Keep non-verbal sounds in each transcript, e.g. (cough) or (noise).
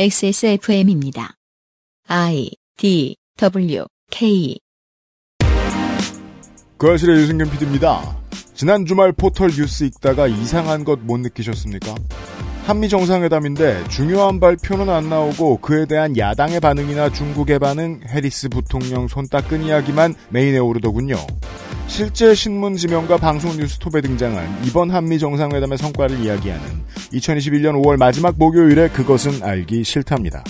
XSFM입니다. I D W K 그 아실의 유승균 PD입니다. 지난 주말 포털 뉴스 읽다가 이상한 것 못 느끼셨습니까? 한미 정상회담인데 중요한 발표는 안 나오고 그에 대한 야당의 반응이나 중국의 반응, 해리스 부통령 손 닦은 이야기만 메인에 오르더군요. 실제 신문 지명과 방송 뉴스톱에 등장한 이번 한미 정상회담의 성과를 이야기하는 2021년 5월 마지막 목요일에 그것은 알기 싫답니다.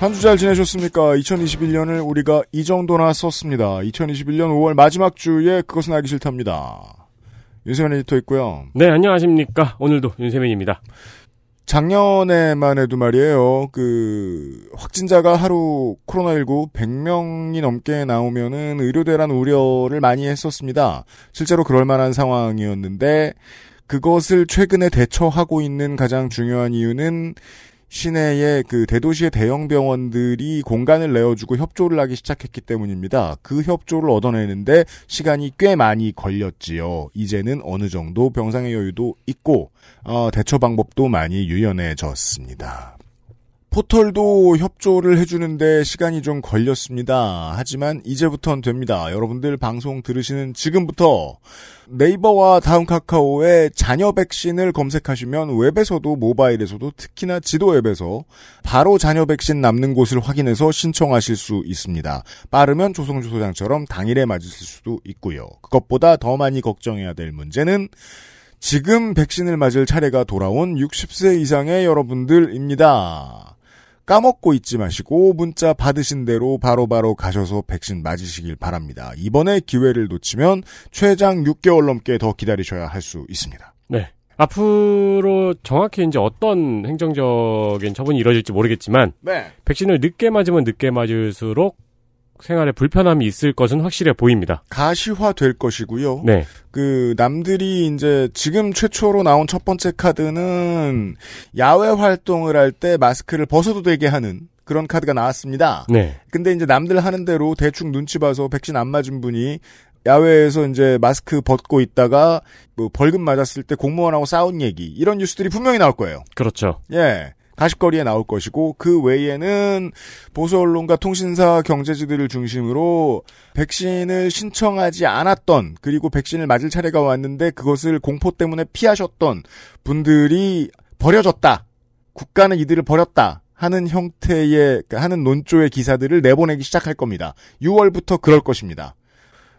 한 주 잘 지내셨습니까? 2021년을 우리가 이 정도나 썼습니다. 2021년 5월 마지막 주에 그것은 알기 싫답니다. 윤세민 에디터 있고요. 네, 안녕하십니까. 오늘도 윤세민입니다. 작년에만 해도 말이에요. 그 확진자가 하루 코로나19 100명이 넘게 나오면은 의료대란 우려를 많이 했었습니다. 실제로 그럴 만한 상황이었는데 그것을 최근에 대처하고 있는 가장 중요한 이유는 시내의 그 대도시의 대형 병원들이 공간을 내어주고 협조를 하기 시작했기 때문입니다. 그 협조를 얻어내는데 시간이 꽤 많이 걸렸지요. 이제는 어느 정도 병상의 여유도 있고 어, 대처 방법도 많이 유연해졌습니다. 포털도 협조를 해주는데 시간이 좀 걸렸습니다. 하지만 이제부터는 됩니다. 여러분들 방송 들으시는 지금부터 네이버와 다음 카카오에 자녀 백신을 검색하시면 웹에서도 모바일에서도 특히나 지도 앱에서 바로 자녀 백신 남는 곳을 확인해서 신청하실 수 있습니다. 빠르면 조성주 소장처럼 당일에 맞으실 수도 있고요. 그것보다 더 많이 걱정해야 될 문제는 지금 백신을 맞을 차례가 돌아온 60세 이상의 여러분들입니다. 까먹고 있지 마시고 문자 받으신 대로 바로바로 바로 가셔서 백신 맞으시길 바랍니다. 이번에 기회를 놓치면 최장 6개월 넘게 더 기다리셔야 할 수 있습니다. 네. 앞으로 정확히 이제 어떤 행정적인 처분이 이루어질지 모르겠지만 네. 백신을 늦게 맞으면 늦게 맞을수록 생활에 불편함이 있을 것은 확실해 보입니다. 가시화 될 것이고요. 네. 그 남들이 이제 지금 최초로 나온 첫 번째 카드는 야외 활동을 할 때 마스크를 벗어도 되게 하는 그런 카드가 나왔습니다. 네. 근데 이제 남들 하는 대로 대충 눈치 봐서 백신 안 맞은 분이 야외에서 이제 마스크 벗고 있다가 뭐 벌금 맞았을 때 공무원하고 싸운 얘기 이런 뉴스들이 분명히 나올 거예요. 그렇죠. 예. 가십거리에 나올 것이고 그 외에는 보수 언론과 통신사 경제지들을 중심으로 백신을 신청하지 않았던 그리고 백신을 맞을 차례가 왔는데 그것을 공포 때문에 피하셨던 분들이 버려졌다. 국가는 이들을 버렸다. 하는 형태의 하는 논조의 기사들을 내보내기 시작할 겁니다. 6월부터 그럴 것입니다.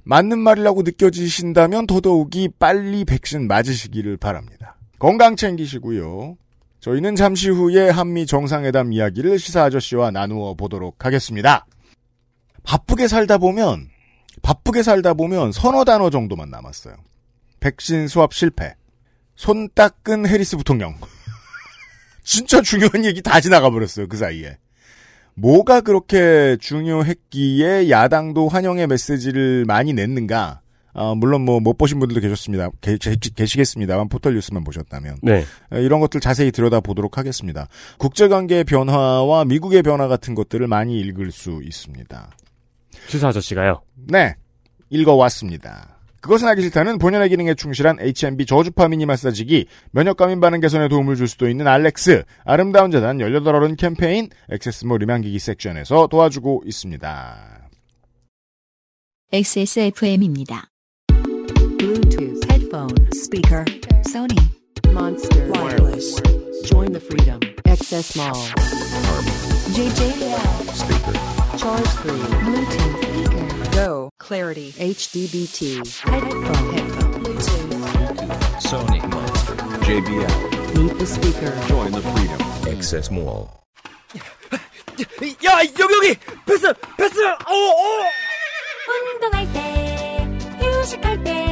맞는 말이라고 느껴지신다면 더더욱이 빨리 백신 맞으시기를 바랍니다. 건강 챙기시고요. 저희는 잠시 후에 한미 정상회담 이야기를 시사 아저씨와 나누어 보도록 하겠습니다. 바쁘게 살다 보면 바쁘게 살다 보면 서너 단어 정도만 남았어요. 백신 수합 실패. 손 닦은 해리스 부통령. (laughs) 진짜 중요한 얘기 다 지나가 버렸어요. 그 사이에. 뭐가 그렇게 중요했기에 야당도 환영의 메시지를 많이 냈는가? 어, 물론 뭐 못 보신 분들도 계셨습니다. 계, 시겠습니다만 포털 뉴스만 보셨다면 네. 어, 이런 것들 자세히 들여다 보도록 하겠습니다. 국제관계 변화와 미국의 변화 같은 것들을 많이 읽을 수 있습니다. 시사 아저씨가요. 네, 읽어왔습니다. 그것은 하기 싫다는 본연의 기능에 충실한 H&B 저주파 미니 마사지기, 면역 감인 반응 개선에 도움을 줄 수도 있는 알렉스, 아름다운 재단 18어른 캠페인, 액세스몰 리망기기 섹션에서 도와주고 있습니다. XSFM입니다. Bluetooth, headphone, speaker, Sony, Monster, wireless. Join the freedom. Access Mall. JJL. Speaker. Charge 3. Bluetooth. Speaker. Go. Clarity. HDBT. Headphone. Headphone. Bluetooth. Sony Monster. JBL. Meet the speaker. Join the freedom. Access Mall. 야 여기 여기 패스 패스 어 어. 운동할 때 휴식할 때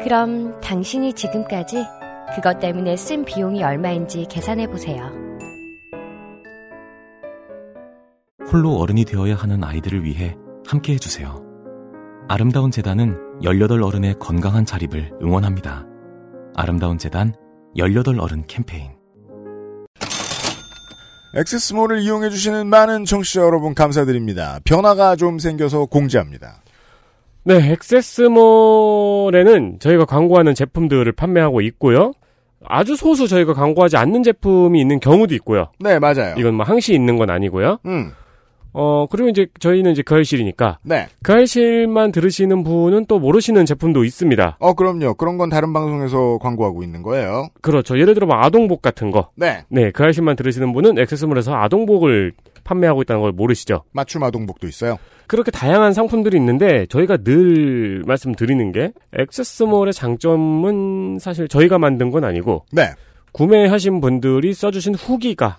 그럼 당신이 지금까지 그것 때문에 쓴 비용이 얼마인지 계산해 보세요. 홀로 어른이 되어야 하는 아이들을 위해 함께 해주세요. 아름다운 재단은 18 어른의 건강한 자립을 응원합니다. 아름다운 재단 18 어른 캠페인. 액세스몰을 이용해주시는 많은 청취자 여러분 감사드립니다. 변화가 좀 생겨서 공지합니다. 네, 액세스몰에는 저희가 광고하는 제품들을 판매하고 있고요. 아주 소수 저희가 광고하지 않는 제품이 있는 경우도 있고요. 네, 맞아요. 이건 뭐 항시 있는 건 아니고요. 음, 어, 그리고 이제 저희는 이제 그 알실이니까 네. 그 알실만 들으시는 분은 또 모르시는 제품도 있습니다. 어, 그럼요. 그런 건 다른 방송에서 광고하고 있는 거예요. 그렇죠. 예를 들어 뭐 아동복 같은 거. 네. 네, 그 알실만 들으시는 분은 액세스몰에서 아동복을 판매하고 있다는 걸 모르시죠. 맞춤 아동복도 있어요. 그렇게 다양한 상품들이 있는데 저희가 늘 말씀드리는 게 액세스몰의 장점은 사실 저희가 만든 건 아니고 네. 구매하신 분들이 써주신 후기가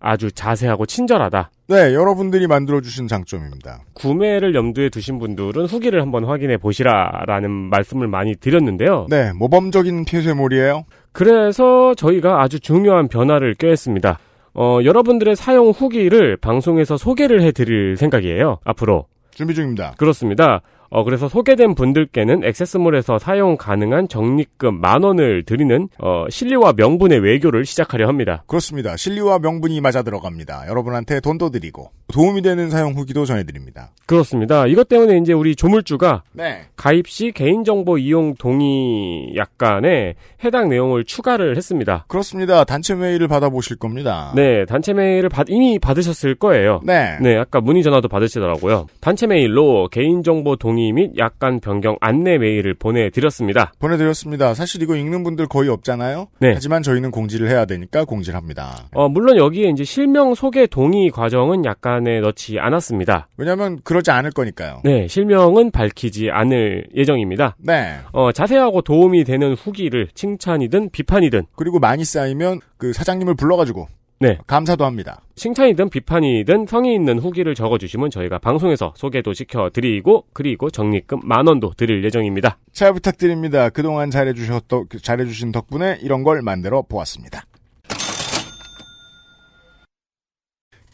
아주 자세하고 친절하다. 네, 여러분들이 만들어주신 장점입니다. 구매를 염두에 두신 분들은 후기를 한번 확인해 보시라라는 말씀을 많이 드렸는데요. 네, 모범적인 폐쇄몰이에요. 그래서 저희가 아주 중요한 변화를 꾀했습니다. 어, 여러분들의 사용 후기를 방송에서 소개를 해드릴 생각이에요. 앞으로. 준비 중입니다. 그렇습니다. 어, 그래서 소개된 분들께는 액세스몰에서 사용 가능한 적립금 만 원을 드리는 어, 실리와 명분의 외교를 시작하려 합니다. 그렇습니다. 실리와 명분이 맞아 들어갑니다. 여러분한테 돈도 드리고 도움이 되는 사용 후기도 전해드립니다. 그렇습니다. 이것 때문에 이제 우리 조물주가 네. 가입 시 개인정보 이용 동의 약관에 해당 내용을 추가를 했습니다. 그렇습니다. 단체 메일을 받아보실 겁니다. 네, 단체 메일을 받- 이미 받으셨을 거예요. 네. 네, 아까 문의 전화도 받으시더라고요. 단체 메일로 개인정보 동의 및 약관 변경 안내 메일을 보내드렸습니다. 보내드렸습니다. 사실 이거 읽는 분들 거의 없잖아요. 네. 하지만 저희는 공지를 해야 되니까 공지를 합니다. 어, 물론 여기에 이제 실명 소개 동의 과정은 약관에 넣지 않았습니다. 왜냐하면 그러지 않을 거니까요. 네, 실명은 밝히지 않을 예정입니다. 네. 어, 자세하고 도움이 되는 후기를 칭찬이든 비판이든, 그리고 많이 쌓이면 그 사장님을 불러가지고 네, 감사도 합니다. 칭찬이든 비판이든 성의 있는 후기를 적어주시면 저희가 방송에서 소개도 시켜드리고, 그리고 적립금 만 원도 드릴 예정입니다. 잘 부탁드립니다. 그동안 잘해주셨, 잘해주신 덕분에 이런 걸 만들어 보았습니다.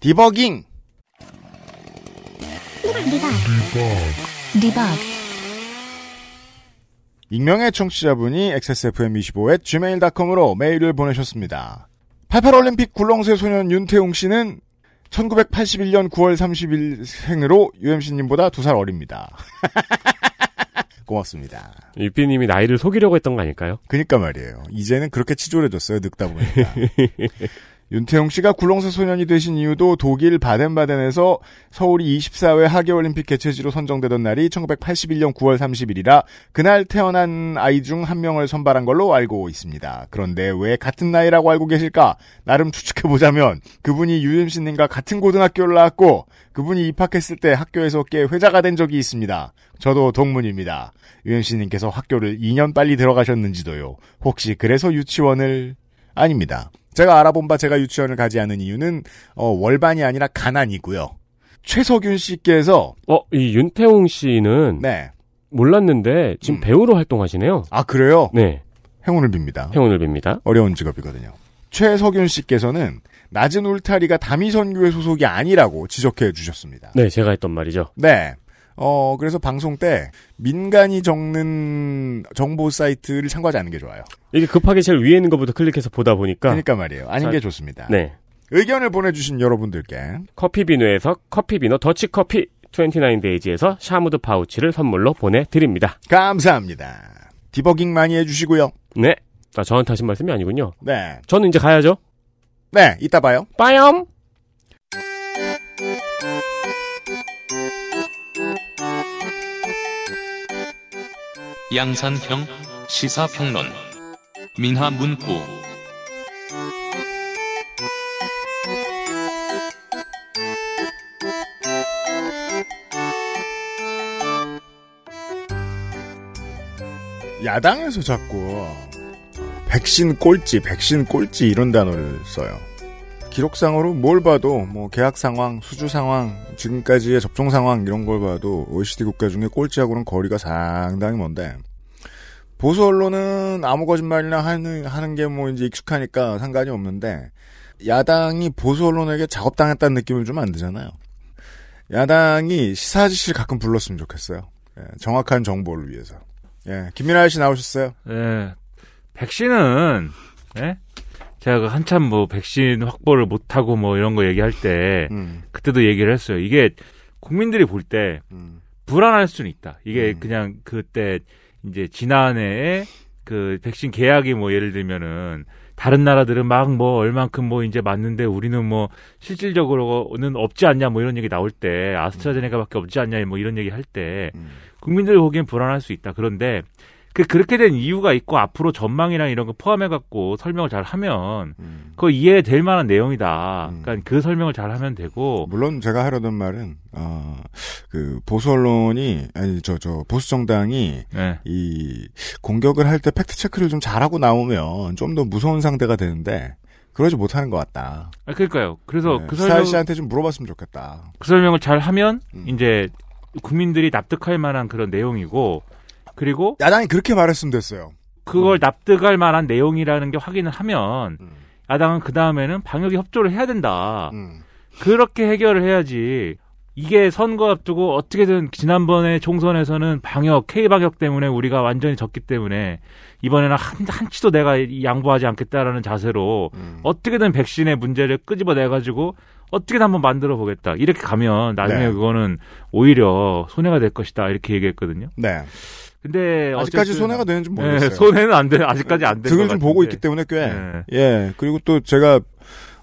디버깅! 디버그 익명의 청취자분이 XSFM25 gmail.com으로 메일을 보내셨습니다. 88올림픽 굴렁쇠 소년 윤태웅 씨는 1981년 9월 30일 생으로 UMC님보다 두 살 어립니다. (laughs) 고맙습니다. 유피님이 나이를 속이려고 했던 거 아닐까요? 그니까 말이에요. 이제는 그렇게 치졸해졌어요. 늙다 보니까. (laughs) 윤태용 씨가 굴렁쇠 소년이 되신 이유도 독일 바덴바덴에서 서울이 24회 하계올림픽 개최지로 선정되던 날이 1981년 9월 30일이라 그날 태어난 아이 중 한 명을 선발한 걸로 알고 있습니다. 그런데 왜 같은 나이라고 알고 계실까? 나름 추측해보자면 그분이 UMC님과 같은 고등학교를 나왔고 그분이 입학했을 때 학교에서 꽤 회자가 된 적이 있습니다. 저도 동문입니다. UMC님께서 학교를 2년 빨리 들어가셨는지도요. 혹시 그래서 유치원을... 아닙니다. 제가 알아본 바 제가 유치원을 가지 않은 이유는 어, 월반이 아니라 가난이고요. 최석윤 씨께서 어, 이 윤태웅 씨는 네. 몰랐는데 지금 음. 배우로 활동하시네요. 아 그래요? 네, 행운을 빕니다. 행운을 빕니다. 어려운 직업이거든요. 최석윤 씨께서는 낮은 울타리가 다미선교회 소속이 아니라고 지적해 주셨습니다. 네, 제가 했던 말이죠. 네. 어, 그래서 방송 때 민간이 적는 정보 사이트를 참고하지 않는 게 좋아요. 이게 급하게 제일 위에 있는 것부터 클릭해서 보다 보니까 그러니까 말이에요. 아닌 자, 게 좋습니다. 네. 의견을 보내주신 여러분들께 커피비누에서 커피비누 더치커피 29데이지에서 샤무드 파우치를 선물로 보내드립니다. 감사합니다. 디버깅 많이 해주시고요. 네. 아, 저한테 하신 말씀이 아니군요. 네. 저는 이제 가야죠. 네, 이따 봐요. 빠염! 양산형 시사평론 민하문구 야당에서 자꾸 백신 꼴찌, 백신 꼴찌 이런 단어를 써요. 기록상으로 뭘 봐도 뭐 계약 상황, 수주 상황, 지금까지의 접종 상황 이런 걸 봐도 OECD 국가 중에 꼴찌하고는 거리가 상당히 먼데 보수 언론은 아무 거짓말이나 하는 하는 게 뭐 이제 익숙하니까 상관이 없는데 야당이 보수 언론에게 작업당했다는 느낌을 주면 안 되잖아요. 야당이 시사 아저씨를 가끔 불렀으면 좋겠어요. 예, 정확한 정보를 위해서. 예, 김민아 씨 나오셨어요? 예. 백신은, 예? 제가 그 한참 뭐 백신 확보를 못하고 뭐 이런 거 얘기할 때, 음, 그때도 얘기를 했어요. 이게 국민들이 볼때 음, 불안할 수는 있다. 이게 음. 그냥 그때 이제 지난해에 그 백신 계약이 뭐 예를 들면은 다른 나라들은 막 뭐 얼만큼 뭐 이제 맞는데 우리는 뭐 실질적으로는 없지 않냐 뭐 이런 얘기 나올 때 아스트라제네카밖에 없지 않냐 뭐 이런 얘기 할때 음. 국민들 보기엔 불안할 수 있다. 그런데 그 그렇게 된 이유가 있고 앞으로 전망이랑 이런 거 포함해 갖고 설명을 잘 하면 음. 그거 이해될 만한 내용이다. 음. 그러니까 그 설명을 잘 하면 되고 물론 제가 하려던 말은 어, 그 보수 언론이 아니 저저 보수 정당이 네. 이 공격을 할 때 팩트 체크를 좀 잘하고 나오면 좀 더 무서운 상대가 되는데 그러지 못하는 것 같다. 아, 그러니까요. 그래서 네, 그 설명 씨한테 좀 물어봤으면 좋겠다. 그 설명을 잘 하면 음. 이제 국민들이 납득할 만한 그런 내용이고 그리고 야당이 그렇게 말했으면 됐어요. 그걸 납득할 만한 내용이라는 게 확인을 하면 음. 야당은 그 다음에는 방역에 협조를 해야 된다. 음. 그렇게 해결을 해야지. 이게 선거 앞두고 어떻게든 지난번에 총선에서는 방역 K 방역 때문에 우리가 완전히 졌기 때문에 이번에는 한 한치도 내가 이 양보하지 않겠다라는 자세로 음. 어떻게든 백신의 문제를 끄집어내 가지고 어떻게든 한번 만들어 보겠다. 이렇게 가면 나중에 네. 그거는 오히려 손해가 될 것이다. 이렇게 얘기했거든요. 네. 근데 아직까지 손해가 되는지 네, 모르겠어요. 손해는 안 돼. 아직까지 안 된. 득을 것좀 보고 같은데. 있기 때문에 꽤. 네. 예. 그리고 또 제가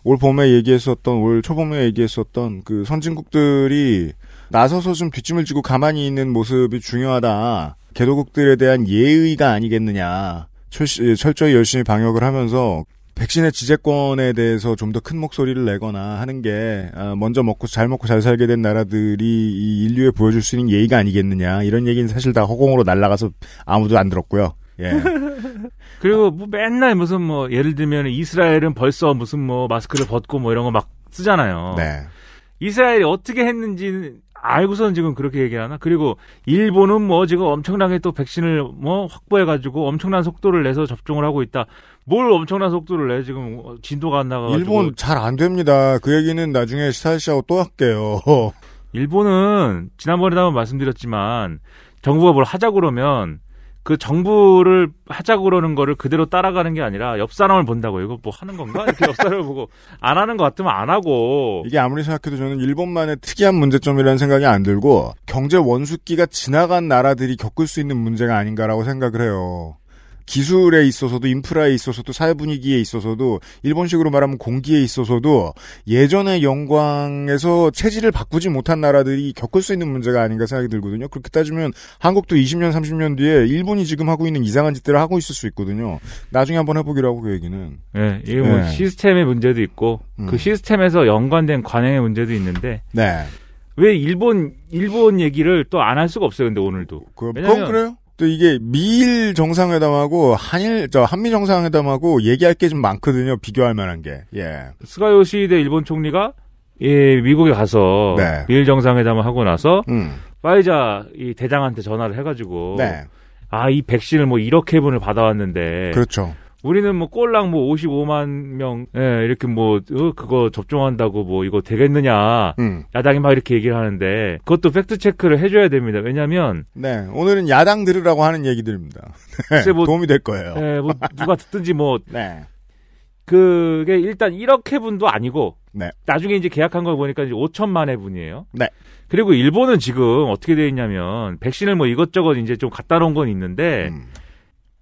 올 봄에 얘기했었던, 올 초봄에 얘기했었던 그 선진국들이 나서서 좀 뒷짐을 지고 가만히 있는 모습이 중요하다. 개도국들에 대한 예의가 아니겠느냐. 철, 철저히 열심히 방역을 하면서 백신의 지재권에 대해서 좀 더 큰 목소리를 내거나 하는 게 아, 먼저 먹고 잘 먹고 잘 살게 된 나라들이 이 인류에 보여줄 수 있는 예의가 아니겠느냐 이런 얘기는 사실 다 허공으로 날아가서 아무도 안 들었고요. 예. (laughs) 그리고 뭐 맨날 무슨 뭐 예를 들면 이스라엘은 벌써 무슨 뭐 마스크를 벗고 뭐 이런 거 막 쓰잖아요. 네. 이스라엘이 어떻게 했는지 알고선 지금 그렇게 얘기하나? 그리고 일본은 뭐 지금 엄청나게 또 백신을 뭐 확보해가지고 엄청난 속도를 내서 접종을 하고 있다. 뭘 엄청난 속도를 내 지금 진도가 안 나가가지고 일본 잘 안 됩니다. 그 얘기는 나중에 시사시하고 또 할게요. (laughs) 일본은 지난번에도 한번 말씀드렸지만 정부가 뭘 하자 그러면 그 정부를 하자 그러는 거를 그대로 따라가는 게 아니라 옆 사람을 본다고 이거 뭐 하는 건가 이렇게 옆 사람을 보고 안 하는 것 같으면 안 하고 이게 아무리 생각해도 저는 일본만의 특이한 문제점이라는 생각이 안 들고 경제 원숙기가 지나간 나라들이 겪을 수 있는 문제가 아닌가라고 생각을 해요. 기술에 있어서도 인프라에 있어서도 사회 분위기에 있어서도 일본식으로 말하면 공기에 있어서도 예전의 영광에서 체질을 바꾸지 못한 나라들이 겪을 수 있는 문제가 아닌가 생각이 들거든요. 그렇게 따지면 한국도 20년 30년 뒤에 일본이 지금 하고 있는 이상한 짓들을 하고 있을 수 있거든요. 나중에 한번 해보기로 하고 그 얘기는. 예, 이게 뭐 네. 시스템의 문제도 있고 음. 그 시스템에서 연관된 관행의 문제도 있는데 네. 왜 일본 일본 얘기를 또 안 할 수가 없어요. 근데 오늘도 그, 왜냐면- 그건 그래요? 또 이게 미일 정상회담하고 한일 저 한미 정상회담하고 얘기할 게 좀 많거든요. 비교할 만한 게. 예. 스가 요시히데 일본 총리가 예, 미국에 가서 네. 미일 정상회담을 하고 나서 음. 파이자 이 대장한테 전화를 해가지고 네. 아이 백신을 뭐 1억 회분을 받아왔는데 그렇죠. 우리는 뭐 꼴랑 뭐 55만 명 예, 이렇게 뭐 어, 그거 접종한다고 뭐 이거 되겠느냐 음. 야당이 막 이렇게 얘기를 하는데 그것도 팩트 체크를 해줘야 됩니다. 왜냐하면 네. 오늘은 야당 들으라고 하는 얘기들입니다. 네, (laughs) 뭐- 도움이 될 거예요. 예, 뭐 누가 듣든지 뭐 (laughs) 네. 그게 일단 1억 회분도 아니고 네. 나중에 이제 계약한 걸 보니까 이제 5천만 회분이에요. 네. 그리고 일본은 지금 어떻게 돼 있냐면 백신을 뭐 이것저것 이제 좀 갖다 놓은 건 있는데 음.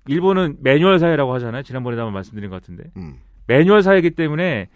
일본은 매뉴얼 사회라고 하잖아요. 지난번에도 한번 말씀드린 것 같은데 음. 매뉴얼 사회이기 때문에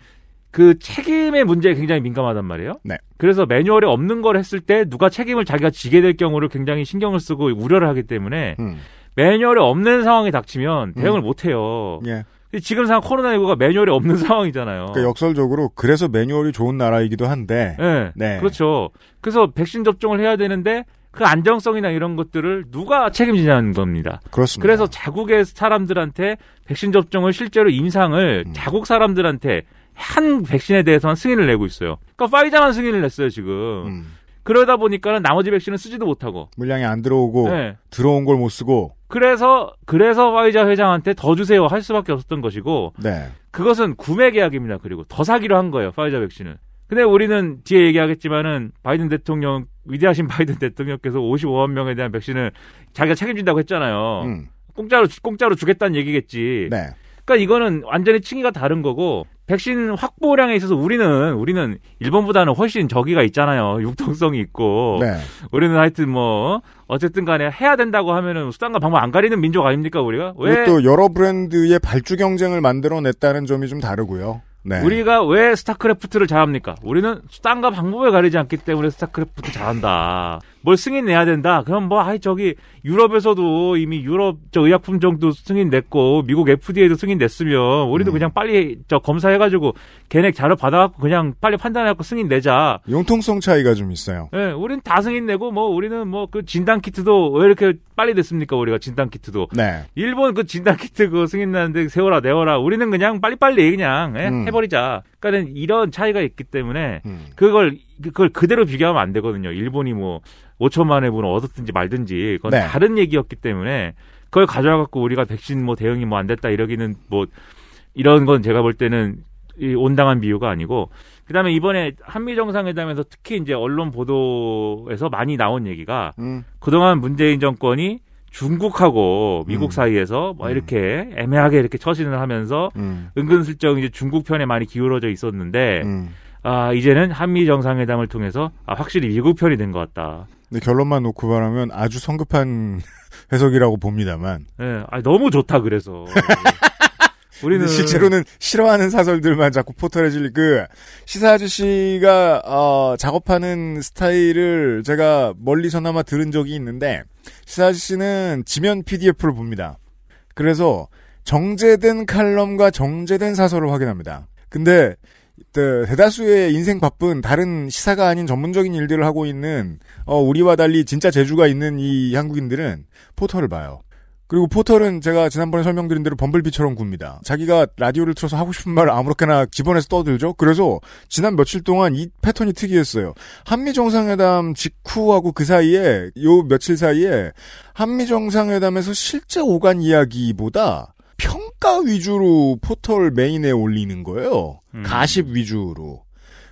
그 책임의 문제에 굉장히 민감하단 말이에요. 네. 그래서 매뉴얼에 없는 걸 했을 때 누가 책임을 자기가 지게 될 경우를 굉장히 신경을 쓰고 우려를 하기 때문에 음. 매뉴얼에 없는 상황이 닥치면 대응을 못 해요. 예. 지금 상황 코로나19가 매뉴얼에 없는 (laughs) 상황이잖아요. 그러니까 역설적으로 그래서 매뉴얼이 좋은 나라이기도 한데. 네, 네. 그렇죠. 그래서 백신 접종을 해야 되는데 그 안정성이나 이런 것들을 누가 책임지냐는 겁니다. 그렇습니다. 그래서 자국의 사람들한테 백신 접종을 실제로 임상을 음. 자국 사람들한테 한 백신에 대해서만 승인을 내고 있어요. 그러니까 파이자만 승인을 냈어요 지금. 음. 그러다 보니까는 나머지 백신은 쓰지도 못하고. 물량이 안 들어오고 네. 들어온 걸 못 쓰고. 그래서 그래서 파이자 회장한테 더 주세요 할 수밖에 없었던 것이고 네. 그것은 구매 계약입니다. 그리고 더 사기로 한 거예요 파이자 백신을. 근데 우리는 뒤에 얘기하겠지만은 바이든 대통령 위대하신 (laughs) 바이든 대통령께서 55만 명에 대한 백신을 자기가 책임진다고 했잖아요. 음. 공짜로 주- 공짜로 주겠다는 얘기겠지. 네. 그러니까 이거는 완전히 층위가 다른 거고 백신 확보량에 있어서 우리는 우리는 일본보다는 훨씬 저기가 있잖아요. (laughs) 융통성이 있고. 네. 우리는 하여튼 뭐 어쨌든 간에 해야 된다고 하면은 수단과 방법 안 가리는 민족 아닙니까 우리가? 왜 또 여러 브랜드의 발주 경쟁을 만들어냈다는 점이 좀 다르고요. 네. 우리가 왜 스타크래프트를 잘합니까? 우리는 수단과 방법을 가리지 않기 때문에 스타크래프트 잘한다. 뭘 승인 내야 된다. 그럼 뭐 아이 저기 유럽에서도 이미 유럽 저 의약품 정도 승인 냈고 미국 FDA도 승인 냈으면 우리도 그냥 빨리 저 검사해가지고 걔네 자료 받아갖고 그냥 빨리 판단해갖고 승인 내자. 융통성 차이가 좀 있어요. 예, 우린 다 승인 내고 뭐 우리는 뭐 그 진단 키트도 왜 이렇게 빨리 됐습니까? 우리가 진단 키트도. 네. 일본 그 진단 키트 그거 승인 나는데 세워라 내워라. 우리는 그냥 빨리빨리 그냥 예, 음. 해버리자. 그러니까는 이런 차이가 있기 때문에 그걸 그걸 그대로 비교하면 안 되거든요. 일본이 뭐 5천만 회분 얻었든지 말든지 그건 네. 다른 얘기였기 때문에 그걸 가져와 갖고 우리가 백신 뭐 대응이 뭐 안 됐다 이러기는 뭐 이런 건 제가 볼 때는 이 온당한 비유가 아니고 그다음에 이번에 한미 정상회담에서 특히 이제 언론 보도에서 많이 나온 얘기가 음. 그동안 문재인 정권이 중국하고 미국 음. 사이에서 뭐 이렇게 애매하게 이렇게 처신을 하면서 음. 은근슬쩍 이제 중국 편에 많이 기울어져 있었는데 음. 아 이제는 한미 정상회담을 통해서 아 확실히 미국 편이 된 것 같다. 근데 결론만 놓고 말하면 아주 성급한 (laughs) 해석이라고 봅니다만. 예, 아 너무 좋다 그래서. (laughs) 우리는 실제로는 싫어하는 사설들만 자꾸 포털에 질리 그 시사 아저씨가 어, 작업하는 스타일을 제가 멀리서나마 들은 적이 있는데 시사 아저씨는 지면 PDF를 봅니다. 그래서 정제된 칼럼과 정제된 사설을 확인합니다. 근데 그 대다수의 인생 바쁜 다른 시사가 아닌 전문적인 일들을 하고 있는 어, 우리와 달리 진짜 재주가 있는 이 한국인들은 포털을 봐요. 그리고 포털은 제가 지난번에 설명드린 대로 범블비처럼 굽니다. 자기가 라디오를 틀어서 하고 싶은 말을 아무렇게나 집어내서 떠들죠. 그래서 지난 며칠 동안 이 패턴이 특이했어요. 한미 정상회담 직후하고 그 사이에 요 며칠 사이에 한미 정상회담에서 실제 오간 이야기보다 평 가 위주로 포털 메인에 올리는 거예요. 음. 가십 위주로.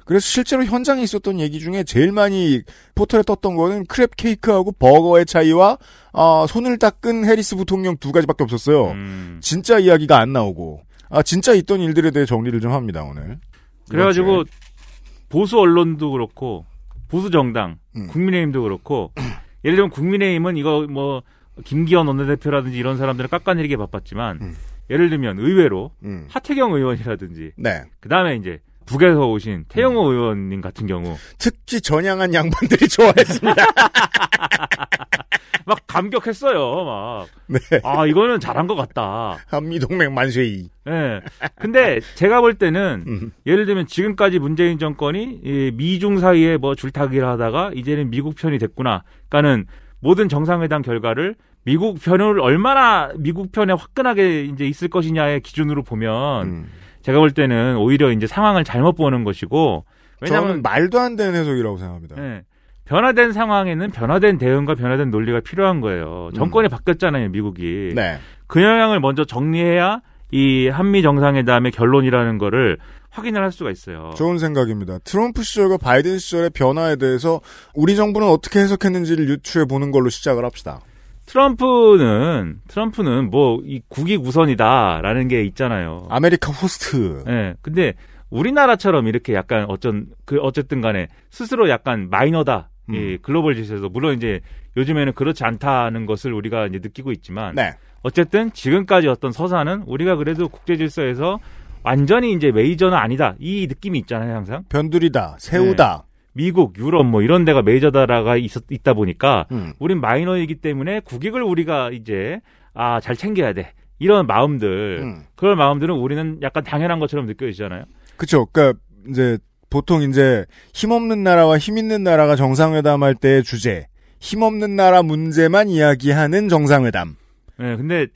그래서 실제로 현장에 있었던 얘기 중에 제일 많이 포털에 떴던 거는 크랩 케이크하고 버거의 차이와 아, 손을 닦은 해리스 부통령 두 가지밖에 없었어요. 음. 진짜 이야기가 안 나오고 아 진짜 있던 일들에 대해 정리를 좀 합니다 오늘. 그래가지고 보수 언론도 그렇고 보수 정당, 음. 국민의힘도 그렇고 예를 들면 국민의힘은 이거 뭐 김기현 원내대표라든지 이런 사람들을 깎아내리기 바빴지만 예를 들면 의외로 음. 하태경 의원이라든지 네. 그 다음에 이제 북에서 오신 태영호 의원님 같은 경우 특히 전향한 양반들이 (laughs) 좋아했습니다. 막 감격했어요. 막. 네. 아, 이거는 잘한 것 같다. 한미 동맹 만세이. 예. 근데 제가 볼 때는 음. 예를 들면 지금까지 문재인 정권이 이 미중 사이에 뭐 줄타기를 하다가 이제는 미국 편이 됐구나. 그러니까는 모든 정상회담 결과를 미국 편을 얼마나 미국 편에 화끈하게 이제 있을 것이냐의 기준으로 보면 음. 제가 볼 때는 오히려 이제 상황을 잘못 보는 것이고 저는 왜냐하면 말도 안 되는 해석이라고 생각합니다. 예. 변화된 상황에는 변화된 대응과 변화된 논리가 필요한 거예요. 정권이 바뀌었잖아요, 미국이. 음. 네. 그 영향을 먼저 정리해야 이 한미 정상회담의 결론이라는 거를 확인을 할 수가 있어요. 좋은 생각입니다. 트럼프 시절과 바이든 시절의 변화에 대해서 우리 정부는 어떻게 해석했는지를 유추해 보는 걸로 시작을 합시다. 트럼프는 트럼프는 뭐 이 국익 우선이다라는 게 있잖아요. America First. 예. 근데 우리나라처럼 이렇게 약간 어쩐 그 어쨌든 간에 스스로 약간 마이너다. 음. 이 글로벌 지수에서 물론 이제 요즘에는 그렇지 않다는 것을 우리가 이제 느끼고 있지만 네. 어쨌든 지금까지 어떤 서사는 우리가 그래도 국제 질서에서 완전히 이제 메이저는 아니다. 이 느낌이 있잖아요, 항상. 변두리다. 새우다. 미국, 유럽 뭐 이런 데가 메이저다라가 있, 있다 보니까 음. 우린 마이너이기 때문에 국익을 우리가 이제 아, 잘 챙겨야 돼. 이런 마음들. 음. 그런 마음들은 우리는 약간 당연한 것처럼 느껴지잖아요. 그쵸. 그니까, 이제, 보통 이제, 힘없는 나라와 힘 있는 나라가 정상회담 할 때의 주제. 힘없는 나라 문제만 이야기하는 정상회담. 네, 근데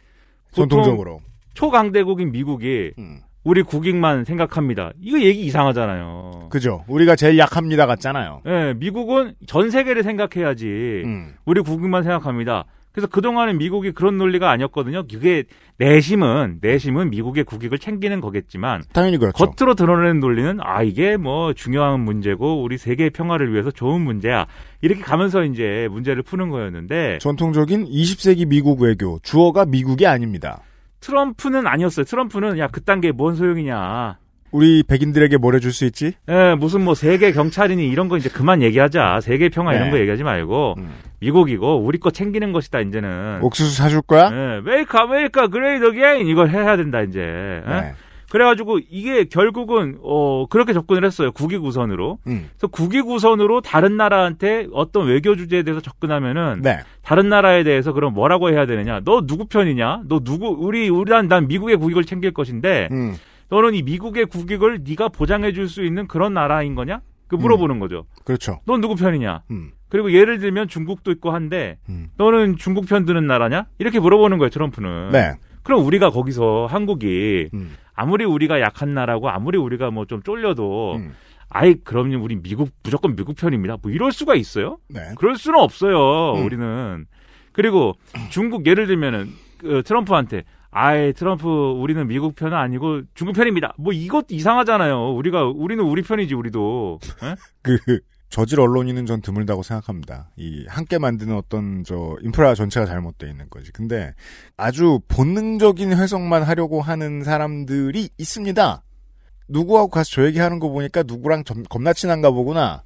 보통 전통적으로. 초강대국인 미국이 음. 우리 국익만 생각합니다. 이거 얘기 이상하잖아요. 그죠. 우리가 제일 약합니다 같잖아요. 예, 미국은 전 세계를 생각해야지. 음. 우리 국익만 생각합니다. 그래서 그동안은 미국이 그런 논리가 아니었거든요. 그게 내심은 내심은 미국의 국익을 챙기는 거겠지만 당연히 그렇죠. 겉으로 드러내는 논리는 아 이게 뭐 중요한 문제고 우리 세계의 평화를 위해서 좋은 문제야. 이렇게 가면서 이제 문제를 푸는 거였는데 전통적인 20세기 미국 외교 주어가 미국이 아닙니다. 트럼프는 아니었어요. 트럼프는 야 그딴 게 뭔 소용이냐. 우리 백인들에게 뭘 해줄 수 있지? 예, 무슨 뭐 세계 경찰이니 이런 거 이제 그만 얘기하자. 세계 평화 이런 네. 거 얘기하지 말고 미국이고 우리 거 챙기는 것이다 이제는. 옥수수 사줄 거야? 예, Make America Great Again 이걸 해야 된다 이제. 예? 네. 그래가지고 이게 결국은 어 그렇게 접근을 했어요 국익 우선으로. 음. 그래서 국익 우선으로 다른 나라한테 어떤 외교 주제에 대해서 접근하면은 네. 다른 나라에 대해서 그럼 뭐라고 해야 되느냐? 너 누구 편이냐? 너 누구 우리 우리 난, 난 미국의 국익을 챙길 것인데 음. 너는 이 미국의 국익을 네가 보장해 줄 수 있는 그런 나라인 거냐? 그 물어보는 거죠. 그렇죠. 넌 누구 편이냐? 음. 그리고 예를 들면 중국도 있고 한데 너는 중국 편 드는 나라냐? 이렇게 물어보는 거예요, 트럼프는. 네. 그럼 우리가 거기서 한국이 음. 아무리 우리가 약한 나라고 아무리 우리가 뭐 좀 쫄려도 음. 아이 그럼요 우리 미국 무조건 미국 편입니다. 뭐 이럴 수가 있어요? 네. 그럴 수는 없어요. 음. 우리는 그리고 중국 예를 들면은 그 트럼프한테 아이 트럼프 우리는 미국 편은 아니고 중국 편입니다. 뭐 이것 이상하잖아요. 우리가 우리는 우리 편이지 우리도. 예? (laughs) 그 저질 언론인은 전 드물다고 생각합니다. 이 함께 만드는 어떤 저 인프라 전체가 잘못돼 있는 거지. 근데 아주 본능적인 해석만 하려고 하는 사람들이 있습니다. 누구하고 가서 저 얘기하는 거 보니까 누구랑 점- 겁나 친한가 보구나.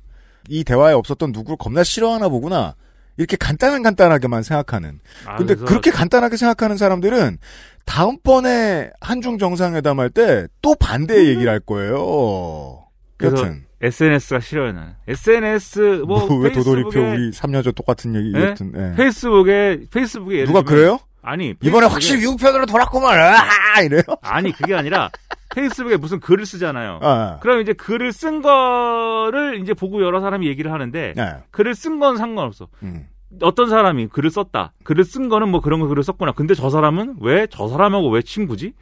이 대화에 없었던 누구를 겁나 싫어하나 보구나. 이렇게 간단한 간단하게만 생각하는. 아, 근데 그래서- 그렇게 간단하게 생각하는 사람들은 다음번에 한중 정상회담 할 때 또 반대 얘기를 할 거예요. 여튼. SNS가 싫어요, 나는. SNS, 뭐, 뭐, 왜 페이스북에, 도돌이표 우리 3년 전 똑같은 얘기 예? 여튼 예. 페이스북에, 페이스북에 누가 그래요? 아니. 이번에 페이스북에- 확실히 미국 편으로 돌았구만. 아, 이래요? 아니, 그게 아니라, 페이스북에 무슨 글을 쓰잖아요. 아. 그럼 이제 글을 쓴 거를 이제 보고 여러 사람이 얘기를 하는데, 네. 글을 쓴 건 상관없어. 음. 어떤 사람이 글을 썼다. 글을 쓴 거는 뭐 그런 거 글을 썼구나. 근데 저 사람은 왜 저 사람하고 왜 친구지?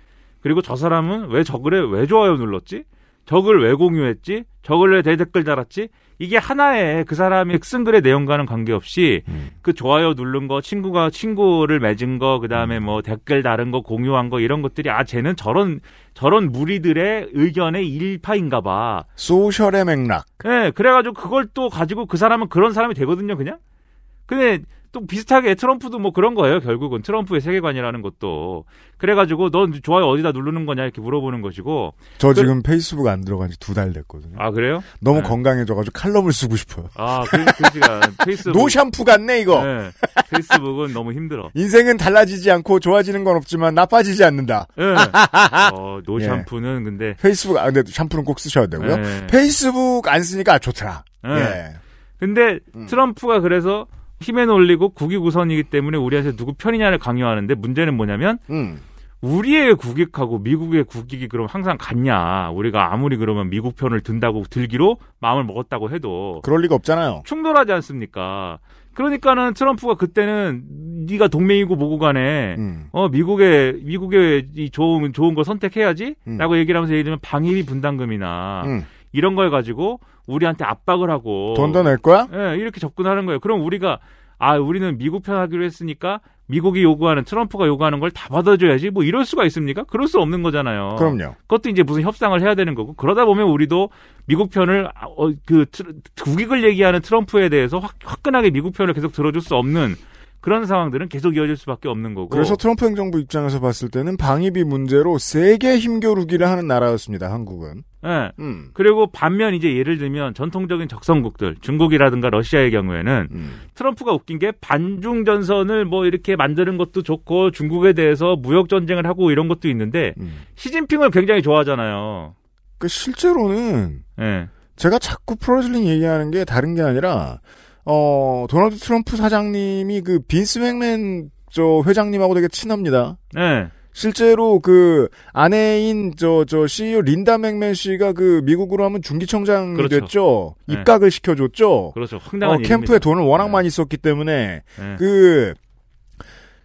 그리고 저 사람은 왜 저 글에 왜 좋아요 눌렀지? 저글왜 공유했지? 저 글에 대댓글 달았지? 이게 하나의 그 사람이 쓴 글의 내용과는 관계없이 음. 그 좋아요 누른 거, 친구가 친구를 맺은 거, 그 다음에 음. 뭐 댓글 다른 거, 공유한 거 이런 것들이 아 쟤는 저런 저런 무리들의 의견의 일파인가 봐. 소셜의 맥락. 예, 그래가지고 그걸 또 가지고 그 사람은 그런 사람이 되거든요, 그냥. 근데 또 비슷하게 트럼프도 뭐 그런 거예요, 결국은. 트럼프의 세계관이라는 것도. 그래가지고 넌 좋아요 어디다 누르는 거냐 이렇게 물어보는 것이고. 저 그- 지금 페이스북 안 들어간 지 두 달 됐거든요. 아, 그래요? 너무 네. 건강해져가지고 칼럼을 쓰고 싶어요. 아, 그, 그 시간. 페이스북. no 샴푸 같네, 이거. 네, 페이스북은 너무 힘들어. 인생은 달라지지 않고 좋아지는 건 없지만 나빠지지 않는다. 예. (laughs) 어, no 예. 샴푸는 근데. 페이스북, 아, 근데 샴푸는 꼭 쓰셔야 되고요. 네. 페이스북 안 쓰니까 좋더라. 예. 예. 근데 음. 트럼프가 그래서 힘에 놀리고 국익 우선이기 때문에 우리한테 누구 편이냐를 강요하는데 문제는 뭐냐면 음. 우리의 국익하고 미국의 국익이 그럼 항상 같냐? 우리가 아무리 그러면 미국 편을 든다고 들기로 마음을 먹었다고 해도 그럴 리가 없잖아요. 충돌하지 않습니까? 그러니까는 트럼프가 그때는 네가 동맹이고 뭐고 간에 음. 어 미국의 미국의 이 좋은 좋은 걸 선택해야지라고 음. 얘기를 하면서 예를 들면 방위비 분담금이나 음. 이런 걸 가지고 우리한테 압박을 하고 돈 더 낼 거야? 예, 이렇게 접근하는 거예요. 그럼 우리가 아, 우리는 미국 편 하기로 했으니까 미국이 요구하는 트럼프가 요구하는 걸 다 받아줘야지 뭐 이럴 수가 있습니까? 그럴 수 없는 거잖아요. 그럼요. 그것도 이제 무슨 협상을 해야 되는 거고 그러다 보면 우리도 미국 편을 아, 어, 그 트- 국익을 얘기하는 트럼프에 대해서 확, 화끈하게 미국 편을 계속 들어줄 수 없는 그런 상황들은 계속 이어질 수밖에 없는 거고. 그래서 트럼프 행정부 입장에서 봤을 때는 방위비 문제로 세게 힘겨루기를 하는 나라였습니다. 한국은. 예. 음. 그리고 반면 이제 예를 들면 전통적인 적성국들 중국이라든가 러시아의 경우에는 음. 트럼프가 웃긴 게 반중 전선을 뭐 이렇게 만드는 것도 좋고 중국에 대해서 무역 전쟁을 하고 이런 것도 있는데 음. 시진핑을 굉장히 좋아하잖아요. 그 실제로는 예. 제가 자꾸 프로레슬링 얘기하는 게 다른 게 아니라 어 도널드 트럼프 사장님이 그 빈스 맥맨 저 회장님하고 되게 친합니다. 예. 실제로 그 아내인 저 저 CEO 린다 맥맨 씨가 그 미국으로 하면 중기청장이 그렇죠. 됐죠. 네. 입각을 시켜줬죠. 그렇죠. 황당한 어, 캠프에. 돈을 워낙 네. 많이 썼기 때문에 네. 그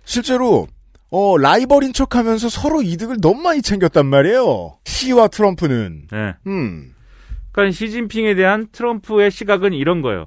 실제로 어, 라이벌인 척 하면서 서로 이득을 너무 많이 챙겼단 말이에요. 시와 트럼프는. 네. 음. 그러니까 시진핑에 대한 트럼프의 시각은 이런 거예요.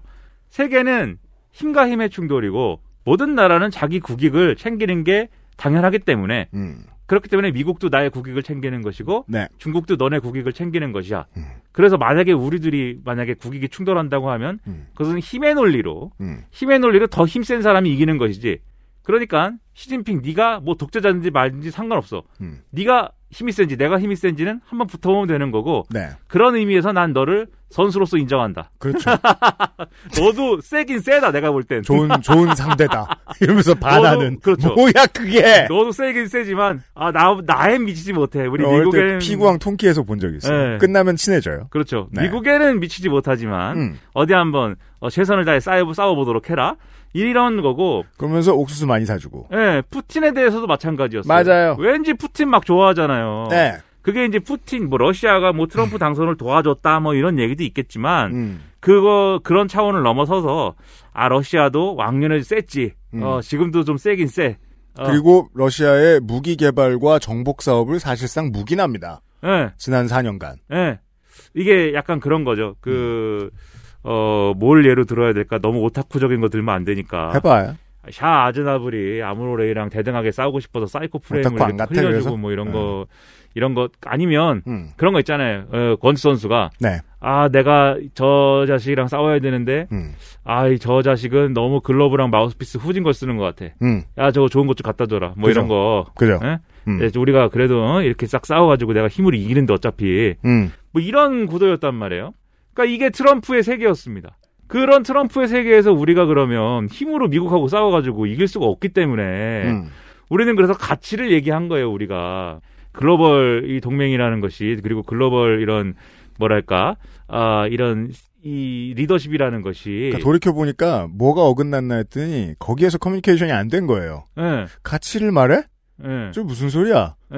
세계는 힘과 힘의 충돌이고 모든 나라는 자기 국익을 챙기는 게 당연하기 때문에 음. 그렇기 때문에 미국도 나의 국익을 챙기는 것이고 네. 중국도 너네 국익을 챙기는 것이야. 그래서 만약에 우리들이 만약에 국익이 충돌한다고 하면 그것은 힘의 논리로 음. 힘의 논리로 더 힘센 사람이 이기는 것이지. 그러니까 시진핑 네가 뭐 독재자인지 말든지 상관없어. 음. 네가 힘이 센지 내가 힘이 센지는 한번 붙어보면 되는 거고 네. 그런 의미에서 난 너를 선수로서 인정한다. 그렇죠. (laughs) 너도 세긴 세다 내가 볼 땐. 좋은, 좋은 상대다. (laughs) 이러면서 반하는. 그렇죠. 뭐야, 그게! 너도 세긴 세지만 아나 나엔 미치지 못해. 우리 때 미국에는 피구왕 통키에서 본적 있어요. 네. 끝나면 친해져요. 그렇죠. 네. 미국에는 미치지 못하지만 음. 어디 한번 어, 최선을 다해 싸워 싸워보도록 해라. 이런 거고. 그러면서 옥수수 많이 사주고. 예, 푸틴에 대해서도 마찬가지였어요. 맞아요. 왠지 푸틴 막 좋아하잖아요. 네. 그게 이제 푸틴 뭐 러시아가 뭐 트럼프 당선을 도와줬다 뭐 이런 얘기도 있겠지만 음. 그거 그런 차원을 넘어서서 아 러시아도 왕년에 셌지. 음. 어, 지금도 좀 세긴 세. 어, 그리고 러시아의 무기 개발과 정복 사업을 사실상 묵인합니다. 예. 지난 4년간. 예. 이게 약간 그런 거죠. 그, 어, 뭘 예로 들어야 될까? 너무 오타쿠적인 거 들면 안 되니까. 해봐요. 샤 아즈나블이 아무로 레이랑 대등하게 싸우고 싶어서 사이코 프레임을 흘려주고 그래서? 뭐 이런 네. 거, 이런 거 아니면 음. 그런 거 있잖아요. 어, 권투 선수가. 네. 아, 내가 저 자식이랑 싸워야 되는데, 음. 아, 이저 자식은 너무 글러브랑 마우스피스 후진 걸 쓰는 것 같아. 음. 야, 저거 좋은 것 좀 갖다 줘라. 뭐 그죠. 이런 거. 그죠. 예? 음. 예, 우리가 그래도 어, 이렇게 싹 싸워가지고 내가 힘으로 이기는데 어차피. 음. 뭐 이런 구도였단 말이에요. 그러니까 이게 트럼프의 세계였습니다. 그런 트럼프의 세계에서 우리가 그러면 힘으로 미국하고 싸워가지고 이길 수가 없기 때문에 음. 우리는 그래서 가치를 얘기한 거예요. 우리가 글로벌 이 동맹이라는 것이 그리고 글로벌 이런 뭐랄까 아 이런 이 리더십이라는 것이 그러니까 돌이켜 보니까 뭐가 어긋났나 했더니 거기에서 커뮤니케이션이 안 된 거예요. 예, 가치를 말해? 예, 저 무슨 소리야? 예.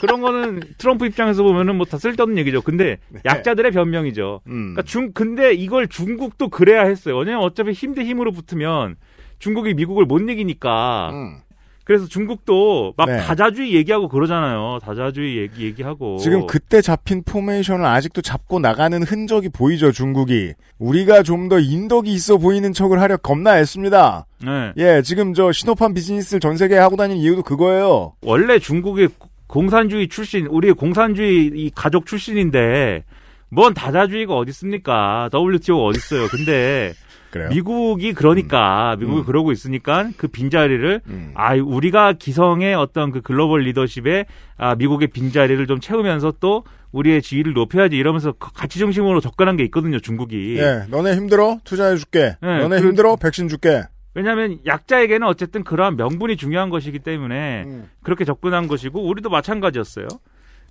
그런 거는 트럼프 입장에서 보면은 뭐 다 쓸데없는 얘기죠. 근데 약자들의 변명이죠. 네. 음. 그러니까 중 근데 이걸 중국도 그래야 했어요. 왜냐면 어차피 힘 대 힘으로 붙으면 중국이 미국을 못 이기니까. 음. 그래서 중국도 막 네. 다자주의 얘기하고 그러잖아요. 다자주의 얘기 얘기하고. 지금 그때 잡힌 포메이션을 아직도 잡고 나가는 흔적이 보이죠, 중국이. 우리가 좀 더 인덕이 있어 보이는 척을 하려 겁나 애씁니다. 네. 예, 지금 저 시노팜 비즈니스를 전 세계에 하고 다니는 이유도 그거예요. 원래 중국의 공산주의 출신, 우리 공산주의 이 가족 출신인데 뭔 다자주의가 어디 있습니까? WTO가 어디 있어요? 근데 그래요? 미국이 그러니까 미국이 음. 그러고 있으니까 그 빈자리를 음. 아 우리가 기성의 어떤 그 글로벌 리더십에 아 미국의 빈자리를 좀 채우면서 또 우리의 지위를 높여야지 이러면서 가- 가치 중심으로 접근한 게 있거든요 중국이 예, 너네 힘들어? 투자해 줄게. 네, 너네 그- 힘들어? 백신 줄게. 왜냐하면 약자에게는 어쨌든 그러한 명분이 중요한 것이기 때문에 음. 그렇게 접근한 것이고 우리도 마찬가지였어요.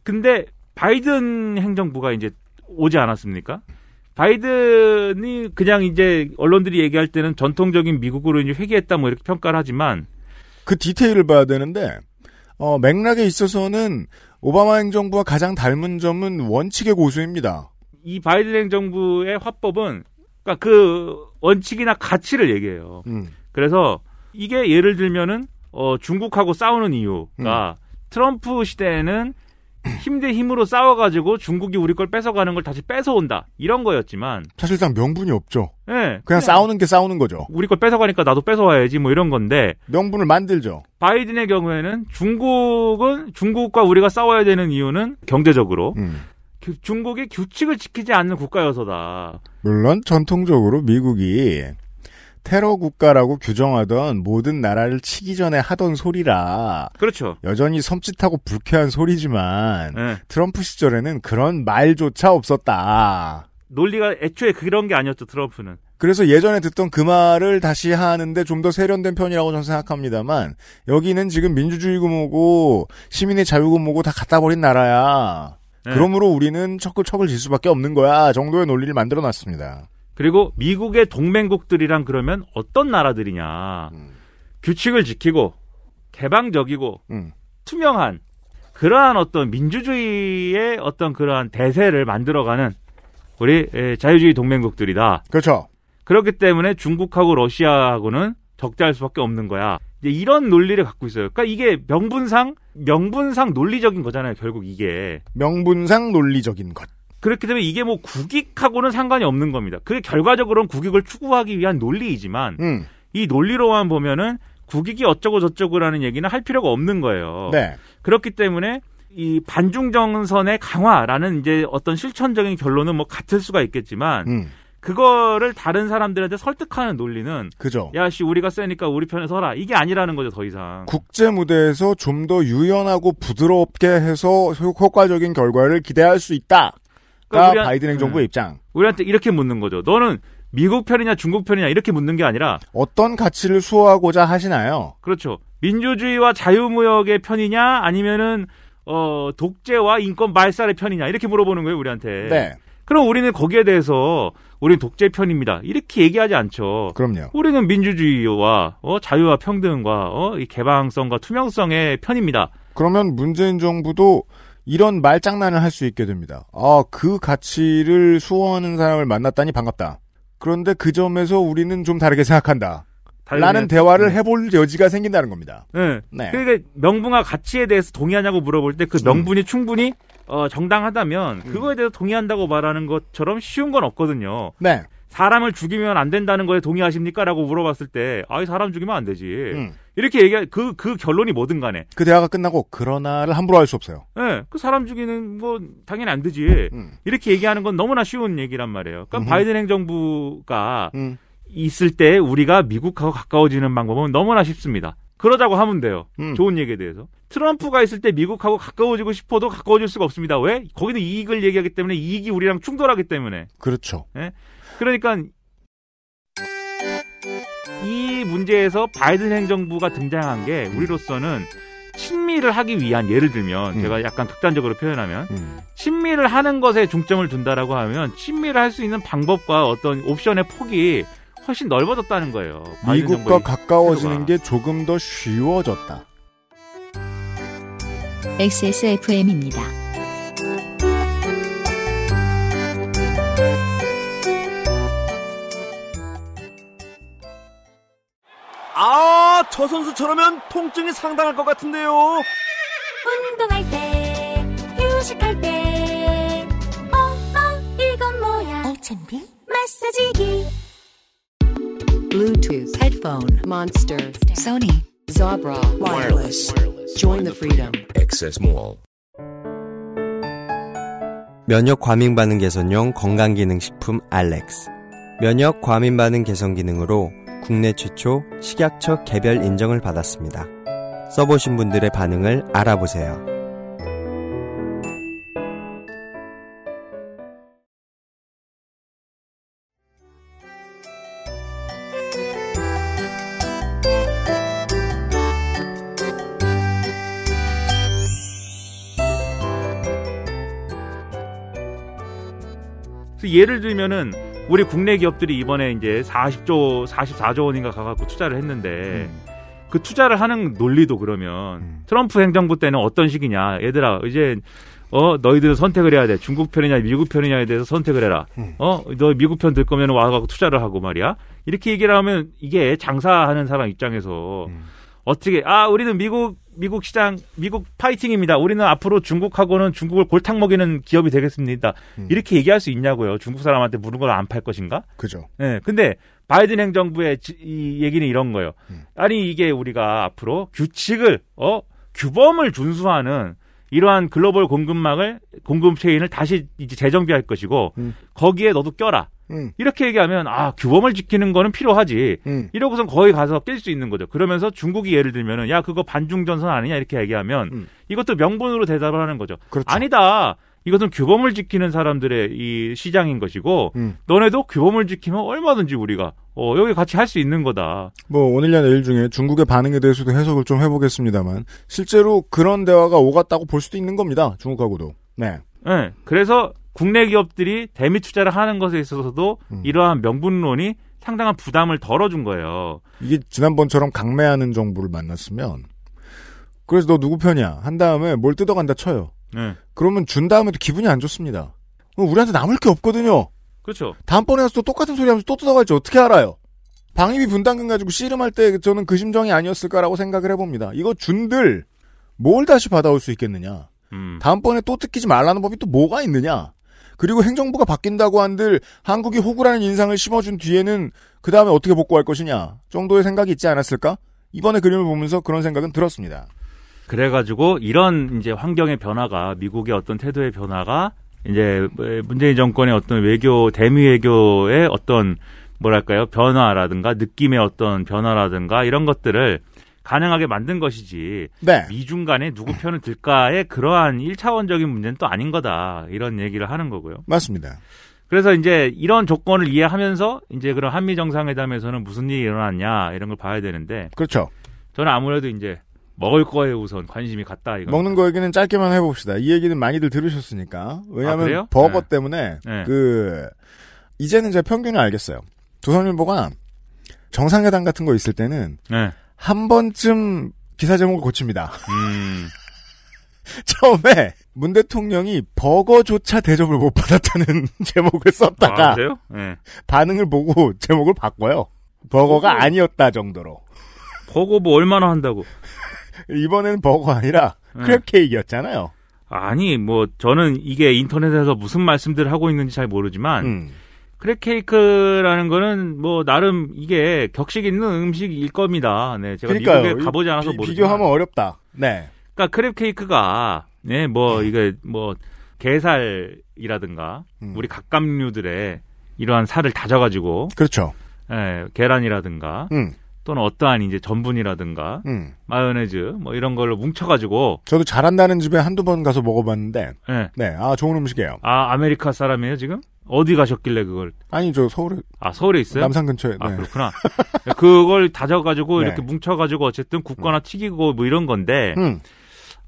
근데 바이든 행정부가 이제 오지 않았습니까? 바이든이 그냥 이제 언론들이 얘기할 때는 전통적인 미국으로 이제 회귀했다 뭐 이렇게 평가를 하지만 그 디테일을 봐야 되는데, 어, 맥락에 있어서는 오바마 행정부와 가장 닮은 점은 원칙의 고수입니다. 이 바이든 행정부의 화법은 그러니까 그 원칙이나 가치를 얘기해요. 음. 그래서 이게 예를 들면은 어 중국하고 싸우는 이유가 트럼프 시대에는 (clears throat) 힘 대 힘으로 싸워가지고 중국이 우리 걸 뺏어가는 걸 다시 뺏어온다 이런 거였지만 사실상 명분이 없죠. 예 그냥 싸우는 게 싸우는 거죠. 우리 걸 뺏어가니까 나도 뺏어와야지 뭐 이런 건데 명분을 만들죠. 바이든의 경우에는 중국은 중국과 우리가 싸워야 되는 이유는 경제적으로 음. 규- 중국이 규칙을 지키지 않는 국가여서다. 물론 전통적으로 미국이 테러 국가라고 규정하던 모든 나라를 치기 전에 하던 소리라 그렇죠. 여전히 섬찟하고 불쾌한 소리지만 예. 트럼프 시절에는 그런 말조차 없었다. 논리가 애초에 그런 게 아니었죠 트럼프는. 그래서 예전에 듣던 그 말을 다시 하는데 좀 더 세련된 편이라고 저는 생각합니다만 여기는 지금 민주주의고 뭐고 시민의 자유고 뭐고 다 갖다 버린 나라야. 네. 그러므로 우리는 척을 척을 질 수밖에 없는 거야 정도의 논리를 만들어 놨습니다. 그리고 미국의 동맹국들이란 그러면 어떤 나라들이냐. 규칙을 지키고 개방적이고 음. 투명한 그러한 어떤 민주주의의 어떤 그러한 대세를 만들어가는 우리 에, 자유주의 동맹국들이다. 그렇죠. 그렇기 때문에 중국하고 러시아하고는 적대할 수밖에 없는 거야. 이제 이런 논리를 갖고 있어요. 그러니까 이게 명분상 명분상 논리적인 거잖아요. 결국 이게 명분상 논리적인 것. 그렇기 때문에 이게 뭐 국익하고는 상관이 없는 겁니다. 그게 결과적으로는 국익을 추구하기 위한 논리이지만 음. 이 논리로만 보면은 국익이 어쩌고 저쩌고라는 얘기는 할 필요가 없는 거예요. 네. 그렇기 때문에 이 반중 정선의 강화라는 이제 어떤 실천적인 결론은 뭐 같을 수가 있겠지만 음. 그거를 다른 사람들한테 설득하는 논리는 그죠. 야씨 우리가 세니까 우리 편에 서라 이게 아니라는 거죠 더 이상. 국제 무대에서 좀 더 유연하고 부드럽게 해서 효- 효과적인 결과를 기대할 수 있다. 가 그러니까 우리한- 바이든 행정부의 음. 입장. 우리한테 이렇게 묻는 거죠. 너는 미국 편이냐 중국 편이냐 이렇게 묻는 게 아니라 어떤 가치를 수호하고자 하시나요? 그렇죠. 민주주의와 자유무역의 편이냐 아니면은 어 독재와 인권 말살의 편이냐 이렇게 물어보는 거예요 우리한테. 네. 그럼 우리는 거기에 대해서 우리는 독재 편입니다. 이렇게 얘기하지 않죠. 그럼요. 우리는 민주주의와 어, 자유와 평등과 어, 이 개방성과 투명성의 편입니다. 그러면 문재인 정부도 이런 말장난을 할 수 있게 됩니다. 아, 그 가치를 수호하는 사람을 만났다니 반갑다. 그런데 그 점에서 우리는 좀 다르게 생각한다. 라는 대화를 네. 해볼 여지가 생긴다는 겁니다. 네. 네. 그러니까 명분과 가치에 대해서 동의하냐고 물어볼 때 그 명분이 충분히 어, 정당하다면 그거에 대해서 동의한다고 말하는 것처럼 쉬운 건 없거든요. 네. 사람을 죽이면 안 된다는 거에 동의하십니까? 라고 물어봤을 때, 아 이, 사람 죽이면 안 되지. 음. 이렇게 얘기할, 그, 그 결론이 뭐든 간에. 그 대화가 끝나고 그러나를 함부로 할 수 없어요. 예, 그 사람 죽이는 뭐, 당연히 안 되지. 음. 이렇게 얘기하는 건 너무나 쉬운 얘기란 말이에요. 그러니까 음흠. 바이든 행정부가 음. 있을 때 우리가 미국하고 가까워지는 방법은 너무나 쉽습니다. 그러자고 하면 돼요. 음. 좋은 얘기에 대해서. 트럼프가 있을 때 미국하고 가까워지고 싶어도 가까워질 수가 없습니다. 왜? 거기는 이익을 얘기하기 때문에 이익이 우리랑 충돌하기 때문에. 그렇죠. 예? 그러니까 이 문제에서 바이든 행정부가 등장한 게 우리로서는 친미를 하기 위한 예를 들면 음. 제가 약간 극단적으로 표현하면 음. 친미를 하는 것에 중점을 둔다라고 하면 친미를 할수 있는 방법과 어떤 옵션의 폭이 훨씬 넓어졌다는 거예요. 미국과 가까워지는 태도가. 게 조금 더 쉬워졌다. XSFM입니다. 아, 저 선수처럼면 통증이 상당할 것 같은데요. 운동할 때 휴식할 때 어, 어, 이건 뭐야 알찬비 마사지기 Bluetooth headphone monster Sony Zabra wireless. Join the freedom. Access Mall. 면역 과민 반응 개선용 건강 기능 식품 알렉스. 면역 과민 반응 개선 기능으로 국내 최초 식약처 개별 인정을 받았습니다. 써보신 분들의 반응을 알아보세요. 예를 들면은 우리 국내 기업들이 이번에 이제 40조, 44조 원인가 가갖고 투자를 했는데 그 투자를 하는 논리도 그러면 음. 트럼프 행정부 때는 어떤 식이냐. 얘들아, 이제 어 너희들은 선택을 해야 돼. 중국 편이냐 미국 편이냐에 대해서 선택을 해라. 음. 어너 미국 편 들 거면 와갖고 투자를 하고 말이야. 이렇게 얘기를 하면 이게 장사하는 사람 입장에서 음. 어떻게 아 우리는 미국 미국 시장 미국 파이팅입니다. 우리는 앞으로 중국하고는 중국을 골탕 먹이는 기업이 되겠습니다. 음. 이렇게 얘기할 수 있냐고요. 중국 사람한테 물은 걸 안 팔 것인가? 그죠. 예. 근데 바이든 행정부의 지- 이 얘기는 이런 거예요. 음. 아니 이게 우리가 앞으로 규칙을 어 규범을 준수하는 이러한 글로벌 공급망을 공급 체인을 다시 이제 재정비할 것이고 음. 거기에 너도 껴라. 음. 이렇게 얘기하면 아 규범을 지키는 거는 필요하지. 음. 이러고선 거기 가서 낄수 있는 거죠. 그러면서 중국이 예를 들면은 야 그거 반중 전선 아니냐 이렇게 얘기하면 음. 이것도 명분으로 대답을 하는 거죠. 그렇죠. 아니다. 이것은 규범을 지키는 사람들의 이 시장인 것이고 음. 너네도 규범을 지키면 얼마든지 우리가 어 여기 같이 할 수 있는 거다. 뭐 오늘이나 내일 중에 중국의 반응에 대해서도 해석을 좀 해보겠습니다만 실제로 그런 대화가 오갔다고 볼 수도 있는 겁니다. 중국하고도. 네. 예. 그래서 국내 기업들이 대미 투자를 하는 것에 있어서도 음. 이러한 명분론이 상당한 부담을 덜어준 거예요. 이게 지난번처럼 강매하는 정부를 만났으면 그래서 너 누구 편이야 한 다음에 뭘 뜯어간다 쳐요. 예. 그러면 준 다음에도 기분이 안 좋습니다. 우리한테 남을 게 없거든요. 그렇죠. 다음번에 와서 또 똑같은 소리 하면서 또 뜯어갈지 어떻게 알아요? 방위비 분담금 가지고 씨름할 때 저는 그 심정이 아니었을까라고 생각을 해봅니다. 이거 준들 뭘 다시 받아올 수 있겠느냐? 음. 다음번에 또 뜯기지 말라는 법이 또 뭐가 있느냐? 그리고 행정부가 바뀐다고 한들 한국이 호구라는 인상을 심어준 뒤에는 그 다음에 어떻게 복구할 것이냐 정도의 생각이 있지 않았을까? 이번에 그림을 보면서 그런 생각은 들었습니다. 그래가지고 이런 이제 환경의 변화가 미국의 어떤 태도의 변화가 이제 문재인 정권의 어떤 외교 대미 외교의 어떤 뭐랄까요 변화라든가 느낌의 어떤 변화라든가 이런 것들을 가능하게 만든 것이지 네. 미중 간에 누구 편을 들까의 그러한 1차원적인 문제는 또 아닌 거다 이런 얘기를 하는 거고요. 맞습니다. 그래서 이제 이런 조건을 이해하면서 이제 그런 한미 정상회담에서는 무슨 일이 일어났냐 이런 걸 봐야 되는데 그렇죠. 저는 아무래도 이제 먹을 거에 우선 관심이 갔다 이거. 먹는 거 얘기는 짧게만 해봅시다. 이 얘기는 많이들 들으셨으니까. 왜냐하면 아? 버거 네. 때문에 네. 그 이제는 제 평균을 알겠어요. 조선일보가 정상회담 같은 거 있을 때는 네. 한 번쯤 기사 제목을 고칩니다. 음. (laughs) 처음에 문 대통령이 버거조차 대접을 못 받았다는 (laughs) 제목을 썼다가 아? 네. 반응을 보고 (laughs) 제목을 바꿔요. 버거가 버거. 아니었다 정도로. 버거 뭐 얼마나 한다고? 이번엔 버거 아니라 네. 크랩 케이크였잖아요. 아니 뭐 저는 이게 인터넷에서 무슨 말씀들을 하고 있는지 잘 모르지만 음. 크랩 케이크라는 거는 뭐 나름 이게 격식 있는 음식일 겁니다. 네, 제가 그러니까요. 미국에 가보지 않아서 비- 모르지만 비교하면 어렵다. 네. 그러니까 크랩 케이크가 네, 뭐 이게 뭐 게살이라든가 음. 우리 각각류들의 이러한 살을 다져가지고 그렇죠. 예, 계란이라든가 음. 또는 어떠한 이제 전분이라든가 음. 마요네즈 뭐 이런 걸로 뭉쳐가지고 저도 잘한다는 집에 한두 번 가서 먹어봤는데, 예. 네, 아, 좋은 음식이에요. 아 아메리카 사람이에요 지금 어디 가셨길래 그걸 아니, 저 서울에, 아 서울에 있어요? 남산 근처에, 아 네. 그렇구나. 그걸 다져가지고 (laughs) 네. 이렇게 뭉쳐가지고 어쨌든 굽거나 튀기고 뭐 이런 건데 음,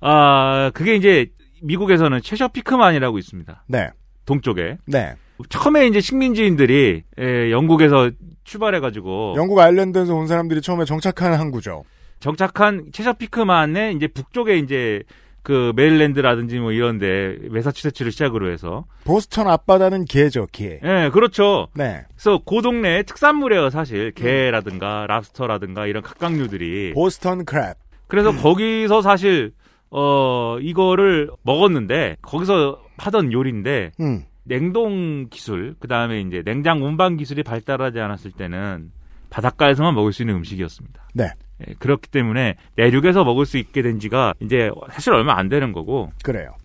아 그게 이제 미국에서는 체서피크만이라고 있습니다. 네, 동쪽에 네. 처음에 이제 식민지인들이 에, 영국에서 출발해가지고 영국 아일랜드에서 온 사람들이 처음에 정착한 항구죠. 정착한 최셔 피크만의 이제 북쪽에 이제 그 메릴랜드라든지 뭐 이런데 메사추세츠를 시작으로 해서 보스턴 앞바다는 개죠, 개. 예 그렇죠. 네. 그래서 그 동네의 특산물이에요 사실 게라든가 랍스터라든가 이런 각각류들이 보스턴 크랩. 그래서 거기서 사실 어 이거를 먹었는데 거기서 하던 요리인데 음, 냉동 기술 그 다음에 이제 냉장 운반 기술이 발달하지 않았을 때는 바닷가에서만 먹을 수 있는 음식이었습니다. 네. 예, 그렇기 때문에 내륙에서 먹을 수 있게 된 지가 이제 사실 얼마 안 되는 거고 그래요.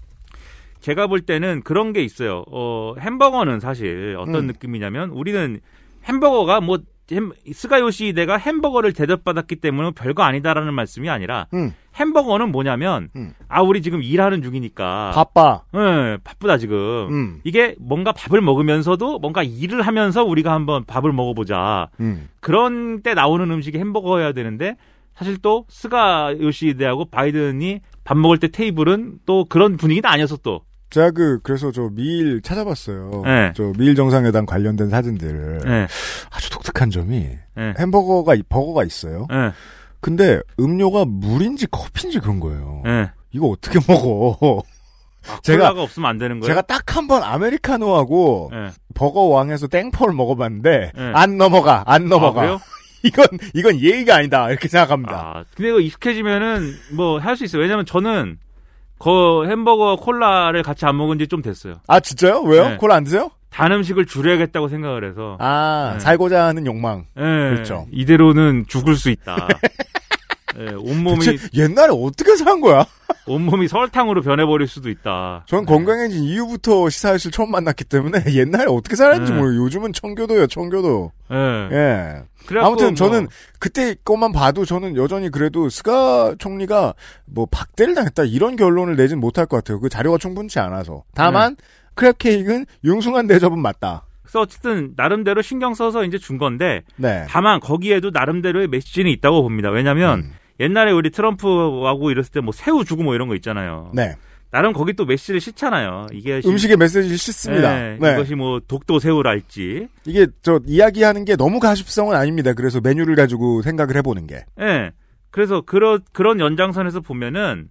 제가 볼 때는 그런 게 있어요. 어, 햄버거는 사실 어떤 음. 느낌이냐면 우리는 햄버거가 뭐 햄, 스가요시 대가 햄버거를 대접받았기 때문에 별거 아니다라는 말씀이 아니라 음, 햄버거는 뭐냐면 음. 아 우리 지금 일하는 중이니까 바빠. 예, 바쁘다 지금. 음, 이게 뭔가 밥을 먹으면서도 뭔가 일을 하면서 우리가 한번 밥을 먹어보자. 음. 그런 때 나오는 음식이 햄버거여야 되는데 사실 또 스가 요시히데하고 바이든이 밥 먹을 때 테이블은 또 그런 분위기는 아니어서 또. 제가 그, 그래서 저 미일 찾아봤어요. 네. 저 미일 정상회담 관련된 사진들을. 예. 아주 독특한 점이 예. 햄버거가, 버거가 있어요. 예. 근데 음료가 물인지 커피인지 그런 거예요. 예. 이거 어떻게 먹어? 아, (laughs) 제가- 콜라가 없으면 안 되는 거예요. 제가 딱 한 번 아메리카노하고 예. 버거 왕에서 땡퍼를 먹어봤는데 네. 안 넘어가 안 넘어가. 아? (laughs) 이건 이건 예의가 아니다 이렇게 생각합니다. 아, 근데 이거 익숙해지면은 뭐 할 수 있어요. 왜냐면 저는 그 햄버거 콜라를 같이 안 먹은 지 좀 됐어요. 아 진짜요? 왜요? 네. 콜라 안 드세요? 단 음식을 줄여야겠다고 생각을 해서. 아 네. 살고자 하는 욕망. 예, 그렇죠. 이대로는 죽을 수 있다. 예, (laughs) 온몸이 옛날에 어떻게 산 거야? (laughs) 온몸이 설탕으로 변해버릴 수도 있다. 전 건강해진 이후부터 시사회실 처음 만났기 때문에 (laughs) 옛날에 어떻게 살았는지 네. 모르. 요즘은 청교도요, 청교도. 예. 예. 아무튼 뭐- 저는 그때 것만 봐도 저는 여전히 그래도 스가 총리가 뭐 박대를 당했다 이런 결론을 내진 못할 것 같아요. 그 자료가 충분치 않아서. 다만 네. 크랩 케이크는 융숭한 대접은 맞다. 그래서 어쨌든 나름대로 신경 써서 이제 준 건데 네. 다만 거기에도 나름대로의 메시지는 있다고 봅니다. 왜냐하면 음. 옛날에 우리 트럼프하고 이랬을 때 뭐 새우 주고 뭐 이런 거 있잖아요. 네. 나름 거기 또 메시지를 싣잖아요. 이게 시- 음식의 메시지를 싣습니다. 네, 네. 이것이 뭐 독도 새우랄지. 이게 저 이야기하는 게 너무 가십성은 아닙니다. 그래서 메뉴를 가지고 생각을 해보는 게. 예. 그래서 그런 그런 연장선에서 보면은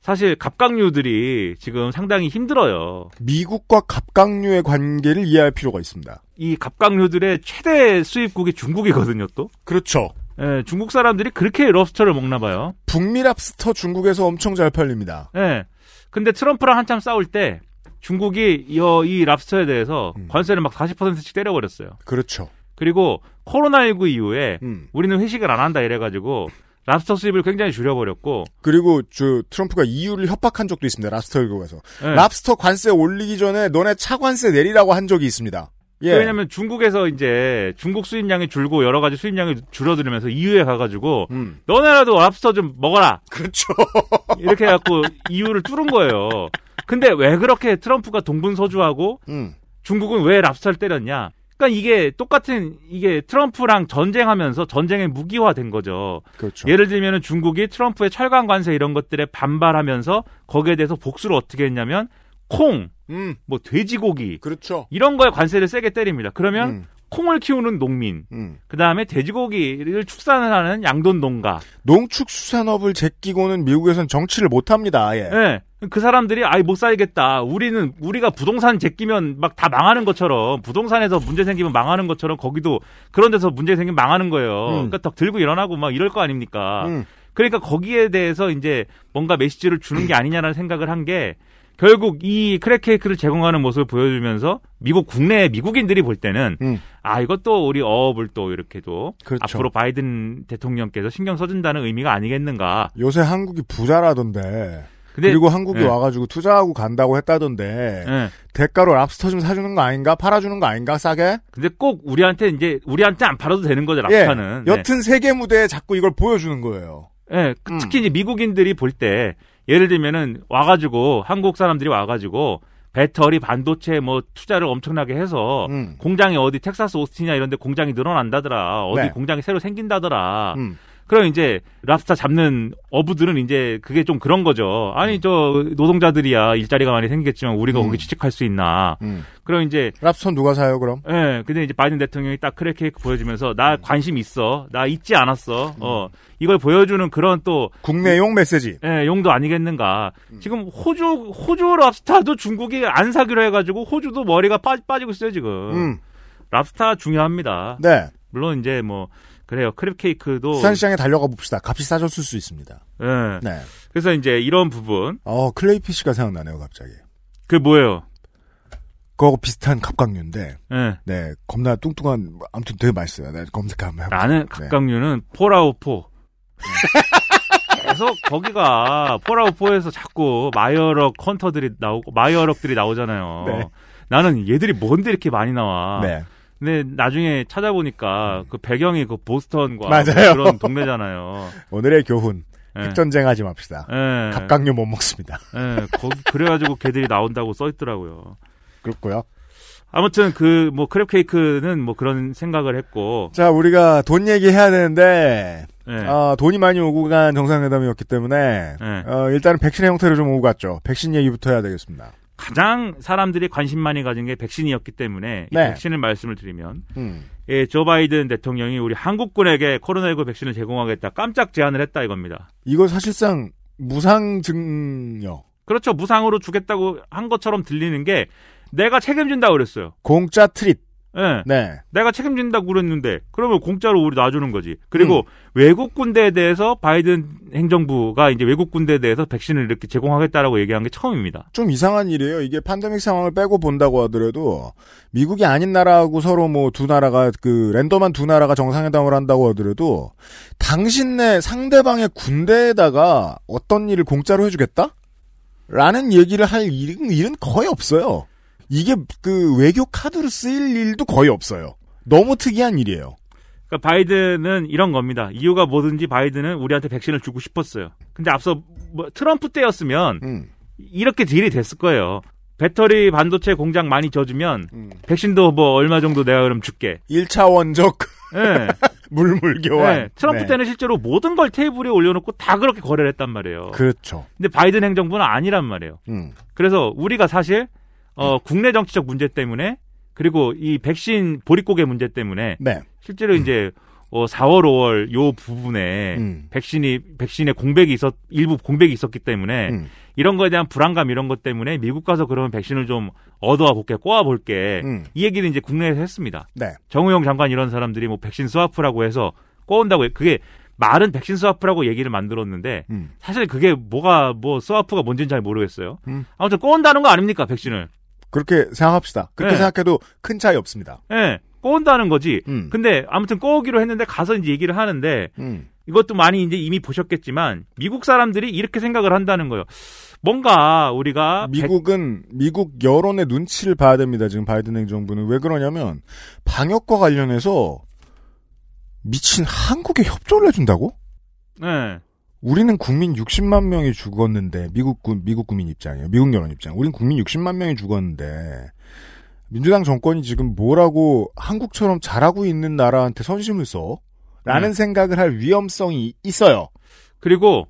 사실 갑각류들이 지금 상당히 힘들어요. 미국과 갑각류의 관계를 이해할 필요가 있습니다. 이 갑각류들의 최대 수입국이 중국이거든요, 또. 그렇죠. 예, 중국 사람들이 그렇게 럽스터를 먹나 봐요. 북미 랍스터 중국에서 엄청 잘 팔립니다. 예. 근데 트럼프랑 한참 싸울 때 중국이 이, 이 랍스터에 대해서 관세를 막 40%씩 때려버렸어요. 그렇죠. 그리고 코로나19 이후에 음. 우리는 회식을 안 한다 이래가지고 랍스터 수입을 굉장히 줄여버렸고 그리고 저 트럼프가 EU를 협박한 적도 있습니다. 랍스터 일국에서. 네. 랍스터 관세 올리기 전에 너네 차 관세 내리라고 한 적이 있습니다. 예. 왜냐면 중국에서 이제 중국 수입량이 줄고 여러 가지 수입량이 줄어들면서 EU에 가가지고 음. 너네라도 랍스터 좀 먹어라 그렇죠. (laughs) 이렇게 해갖고 EU를 뚫은 거예요. 근데 왜 그렇게 트럼프가 동분서주하고 음. 중국은 왜 랍스터를 때렸냐? 그러니까 이게 똑같은 이게 트럼프랑 전쟁하면서 전쟁의 무기화된 거죠. 그렇죠. 예를 들면은 중국이 트럼프의 철강 관세 이런 것들에 반발하면서 거기에 대해서 복수를 어떻게 했냐면 콩, 음. 뭐 돼지고기 그렇죠. 이런 거에 관세를 세게 때립니다. 그러면 음. 콩을 키우는 농민, 음. 그 다음에 돼지고기를 축산을 하는 양돈 농가, 농축수산업을 제끼고는 미국에선 정치를 못 합니다. 예. 예. 그 사람들이 아이 못 살겠다. 우리는 우리가 부동산 제끼면 막 다 망하는 것처럼 부동산에서 문제 생기면 망하는 것처럼 거기도 그런 데서 문제 생기면 망하는 거예요. 음. 그러니까 더 들고 일어나고 막 이럴 거 아닙니까? 음. 그러니까 거기에 대해서 이제 뭔가 메시지를 주는 게 아니냐라는 생각을 한 게 결국 이 crab cake를 제공하는 모습을 보여주면서 미국 국내 미국인들이 볼 때는 음. 아 이것도 우리 어업을 또 이렇게도 그렇죠. 앞으로 바이든 대통령께서 신경 써준다는 의미가 아니겠는가. 요새 한국이 부자라던데. 근데- 그리고 한국이 예. 와가지고 투자하고 간다고 했다던데. 예. 대가로 랍스터 좀 사주는 거 아닌가? 팔아주는 거 아닌가? 싸게? 근데 꼭 우리한테 이제 우리한테 안 팔아도 되는 거죠 예. 랍스타는. 네. 여튼 세계 무대에 자꾸 이걸 보여주는 거예요. 예, 그 특히 이제 미국인들이 볼 때 예를 들면은 와가지고 한국 사람들이 와가지고 배터리 반도체 뭐 투자를 엄청나게 해서 음. 공장이 어디 텍사스 오스틴이나 이런 데 공장이 늘어난다더라 어디 네. 공장이 새로 생긴다더라 음. 그럼 이제 랍스타 잡는 어부들은 이제 그게 좀 그런 거죠 아니 저 노동자들이야 일자리가 많이 생기겠지만 우리가 음. 거기 취직할 수 있나 음. 그럼 이제 랍스터 누가 사요, 그럼? 예, 근데 이제 바이든 대통령이 딱 crab cake 보여주면서 나 관심 있어. 나 잊지 않았어. 어, 이걸 보여주는 그런 또 국내용 메시지. 예, 용도 아니겠는가. 지금 호주 호주 랍스타도 중국이 안 사기로 해 가지고 호주도 머리가 빠, 빠지고 있어요, 지금. 음. 랍스타 중요합니다. 네. 물론 이제 뭐 그래요. 크랩 케이크도 수산시장에 달려가 봅시다. 값이 싸졌을 수 있습니다. 예. 네. 그래서 이제 이런 부분 어, 클레이피쉬가 생각나네요, 갑자기. 그 뭐예요? 그거 비슷한 갑각류인데, 예. 네, 겁나 뚱뚱한, 아무튼 되게 맛있어요. 네, 검색 한번 해보세요. 나는 갑각류는 Fallout four. 계속 거기가 Fallout four에서 자꾸 Mirelurk Hunter들이 나오고 Mirelurk들이 나오잖아요. 네. 나는 얘들이 뭔데 이렇게 많이 나와. 네. 근데 나중에 찾아보니까 그 배경이 그 보스턴과 (laughs) 맞아요. 그런 동네잖아요. 오늘의 교훈. 예. 핵전쟁 하지 맙시다. 예. 갑각류 못 먹습니다. 예, 거기 그래가지고 걔들이 나온다고 써있더라고요. 그렇고요 아무튼 그 뭐 크랩 케이크는 뭐 그런 생각을 했고. 자, 우리가 돈 얘기해야 되는데, 예. 어, 돈이 많이 오고 간 정상회담이었기 때문에, 예. 어, 일단은 백신의 형태를 좀 오고 갔죠. 백신 얘기부터 해야 되겠습니다. 가장 사람들이 관심 많이 가진 게 백신이었기 때문에 이 네. 백신을 말씀을 드리면 음. 예, 조 바이든 대통령이 우리 한국군에게 코로나19 백신을 제공하겠다 깜짝 제안을 했다 이겁니다. 이거 사실상 무상 증여. 그렇죠. 무상으로 주겠다고 한 것처럼 들리는 게 내가 책임진다고 그랬어요. 공짜 트릿. 예. 네. 내가 책임진다고 그랬는데 그러면 공짜로 우리 놔주는 거지. 그리고 음. 외국 군대에 대해서 바이든 행정부가 이제 외국 군대에 대해서 백신을 이렇게 제공하겠다라고 얘기한 게 처음입니다. 좀 이상한 일이에요. 이게 팬데믹 상황을 빼고 본다고 하더라도 미국이 아닌 나라하고 서로 뭐 두 나라가 그 랜덤한 두 나라가 정상회담을 한다고 하더라도 당신네 상대방의 군대에다가 어떤 일을 공짜로 해주겠다? 라는 얘기를 할 일은 거의 없어요. 이게 그 외교 카드로 쓰일 일도 거의 없어요. 너무 특이한 일이에요. 그러니까 바이든은 이런 겁니다. 이유가 뭐든지 바이든은 우리한테 백신을 주고 싶었어요. 근데 앞서 뭐 트럼프 때였으면 음. 이렇게 딜이 됐을 거예요. 배터리 반도체 공장 많이 져주면 음. 백신도 뭐 얼마 정도 내가 그럼 줄게. 1차 원적 예. (laughs) 물물 교환. 네, 트럼프 네. 때는 실제로 모든 걸 테이블에 올려놓고 다 그렇게 거래를 했단 말이에요. 그렇죠. 근데 바이든 행정부는 아니란 말이에요. 음. 그래서 우리가 사실 어, 국내 정치적 문제 때문에 그리고 이 백신 보릿고개 문제 때문에 네. 실제로 이제 어, 4월, 5월 요 부분에 음. 백신이 백신의 공백이 있었 일부 공백이 있었기 때문에 음. 이런 거에 대한 불안감 이런 것 때문에 미국 가서 그러면 백신을 좀 얻어와 볼게, 꿔 와 볼게. 음. 이 얘기를 이제 국내에서 했습니다. 네. 정의용 장관 이런 사람들이 뭐 백신 스와프라고 해서 꿔온다고 해. 그게 말은 백신 스와프라고 얘기를 만들었는데 음. 사실 그게 뭐가 뭐 스와프가 뭔지는 잘 모르겠어요. 음. 아무튼 꿔온다는 거 아닙니까 백신을? 그렇게 생각합시다. 그렇게 네. 생각해도 큰 차이 없습니다. 예, 꼬은다는 거지. 음. 근데 아무튼 꼬우기로 했는데 가서 이제 얘기를 하는데 음. 이것도 많이 이제 이미 보셨겠지만 미국 사람들이 이렇게 생각을 한다는 거예요. 뭔가 우리가 미국은 미국 여론의 눈치를 봐야 됩니다. 지금 바이든 행정부는 왜 그러냐면 방역과 관련해서 미친 한국에 협조를 해준다고? 예. 우리는 국민 60만 명이 죽었는데 미국 군 미국 국민 입장이에요. 미국 여론 입장. 우린 국민 60만 명이 죽었는데 민주당 정권이 지금 뭐라고 한국처럼 잘하고 있는 나라한테 선심을 써? 라는 네. 생각을 할 위험성이 있어요. 그리고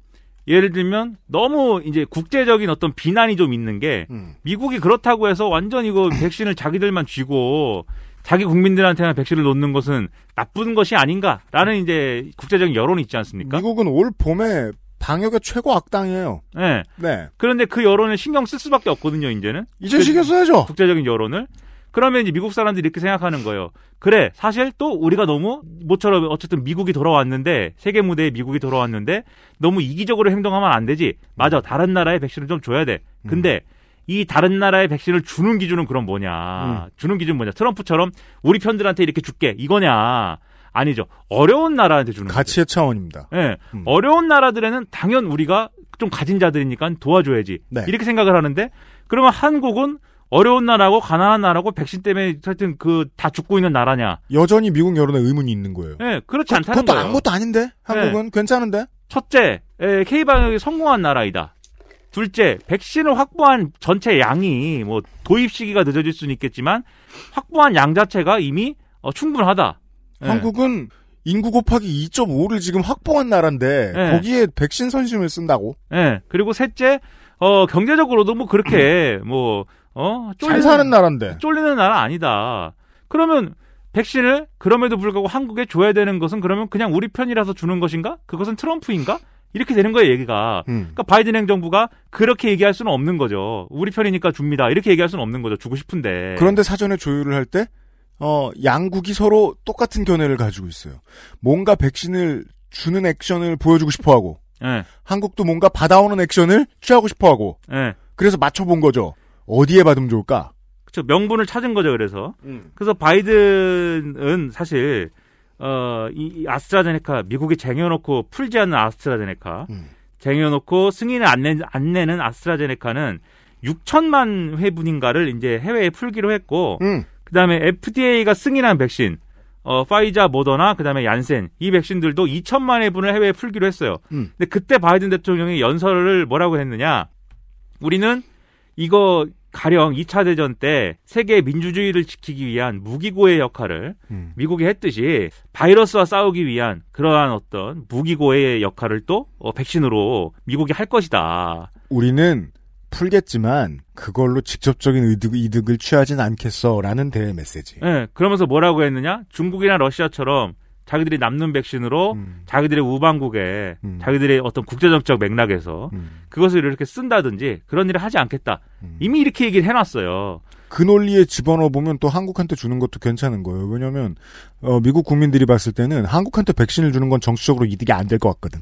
예를 들면 너무 이제 국제적인 어떤 비난이 좀 있는 게 음. 미국이 그렇다고 해서 완전 이거 백신을 자기들만 쥐고 자기 국민들한테만 백신을 놓는 것은 나쁜 것이 아닌가라는 이제 국제적인 여론이 있지 않습니까? 미국은 올 봄에 방역의 최고 악당이에요. 네. 네. 그런데 그 여론을 신경 쓸 수밖에 없거든요, 이제는. 이제 신경 써야죠. 국제적인 여론을. 그러면 이제 미국 사람들이 이렇게 생각하는 거예요. 그래, 사실 또 우리가 너무 모처럼 어쨌든 미국이 돌아왔는데 세계 무대에 미국이 돌아왔는데 너무 이기적으로 행동하면 안 되지. 맞아, 다른 나라에 백신을 좀 줘야 돼. 근데 이 다른 나라의 백신을 주는 기준은 그럼 뭐냐? 주는 기준 은 뭐냐? 트럼프처럼 우리 편들한테 이렇게 줄게 이거냐? 아니죠. 어려운 나라한테 주는 가치의 차원입니다. 예. 어려운 나라들에는 당연 우리가 좀 가진 자들이니까 도와줘야지. 네. 이렇게 생각을 하는데 그러면 한국은 어려운 나라고 가난한 나라고 백신 때문에 하여튼 그 다 죽고 있는 나라냐? 여전히 미국 여론에 의문이 있는 거예요. 예, 그렇지 않다는 그것도 거예요. 아무것도 아닌데 한국은 괜찮은데. 첫째, 에, K 방역이 성공한 나라이다. 둘째, 백신을 확보한 전체 양이 뭐 도입 시기가 늦어질 수는 있겠지만 확보한 양 자체가 이미 어, 충분하다. 예. 한국은 인구 곱하기 2.5를 지금 확보한 나라인데 네. 거기에 백신 선심을 쓴다고? 예. 그리고 셋째, 어, 경제적으로도 뭐 그렇게 뭐 어, 잘 사는 나라인데. 쫄리는 나라 아니다. 그러면 백신을 그럼에도 불구하고 한국에 줘야 되는 것은 그러면 그냥 우리 편이라서 주는 것인가? 그것은 트럼프인가? 이렇게 되는 거예요, 얘기가. 음. 그러니까 바이든 행정부가 그렇게 얘기할 수는 없는 거죠. 우리 편이니까 줍니다. 이렇게 얘기할 수는 없는 거죠. 주고 싶은데. 그런데 사전에 조율을 할 때, 어, 양국이 서로 똑같은 견해를 가지고 있어요. 뭔가 백신을 주는 액션을 보여주고 싶어 하고, 예. 한국도 뭔가 받아오는 액션을 취하고 싶어 하고, 예. 그래서 맞춰본 거죠. 어디에 받으면 좋을까? 그렇죠. 명분을 찾은 거죠. 그래서. 음. 그래서 바이든은 사실 어, 이, 이 아스트라제네카 미국이 쟁여놓고 풀지 않는 아스트라제네카 음. 쟁여놓고 승인을 안, 내, 안 내는 아스트라제네카는 6천만 회분인가를 이제 해외에 풀기로 했고 음. 그다음에 FDA가 승인한 백신 어, 파이자, 모더나, 그 다음에 얀센, 이 백신들도 2천만 회분을 해외에 풀기로 했어요. 음. 근데 그때 바이든 대통령이 연설을 뭐라고 했느냐. 우리는 이거 가령 2차 대전 때 세계 민주주의를 지키기 위한 무기고의 역할을 음. 미국이 했듯이 바이러스와 싸우기 위한 그러한 어떤 무기고의 역할을 또 어, 백신으로 미국이 할 것이다. 우리는 풀겠지만 그걸로 직접적인 이득, 이득을 취하진 않겠어라는 대의 메시지. 예, 그러면서 뭐라고 했느냐? 중국이나 러시아처럼 자기들이 남는 백신으로 음. 자기들의 우방국에 자기들의 어떤 국제정책 맥락에서 음. 그것을 이렇게 쓴다든지 그런 일을 하지 않겠다. 이미 이렇게 얘기를 해놨어요. 그 논리에 집어넣어 보면 또 한국한테 주는 것도 괜찮은 거예요. 왜냐하면 어, 미국 국민들이 봤을 때는 한국한테 백신을 주는 건 정치적으로 이득이 안 될 것 같거든.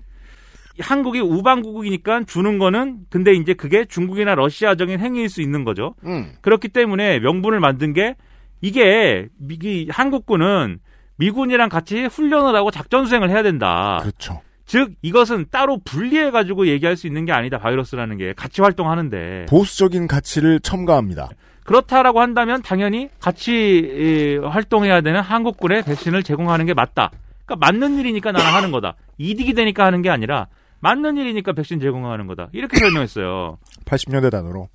한국이 우방국이니까 주는 거는 근데 이제 그게 중국이나 러시아적인 행위일 수 있는 거죠. 음. 그렇기 때문에 명분을 만든 게 이게 미, 한국군은 미군이랑 같이 훈련을 하고 작전 수행을 해야 된다. 그렇죠. 즉 이것은 따로 분리해 가지고 얘기할 수 있는 게 아니다. 바이러스라는 게 같이 활동하는데 보수적인 가치를 첨가합니다. 그렇다라고 한다면 당연히 같이 에, 활동해야 되는 한국군에 백신을 제공하는 게 맞다. 그러니까 맞는 일이니까 나는 하는 거다. 이득이 되니까 하는 게 아니라 맞는 일이니까 백신 제공하는 거다. 이렇게 설명했어요. 80년대 단어로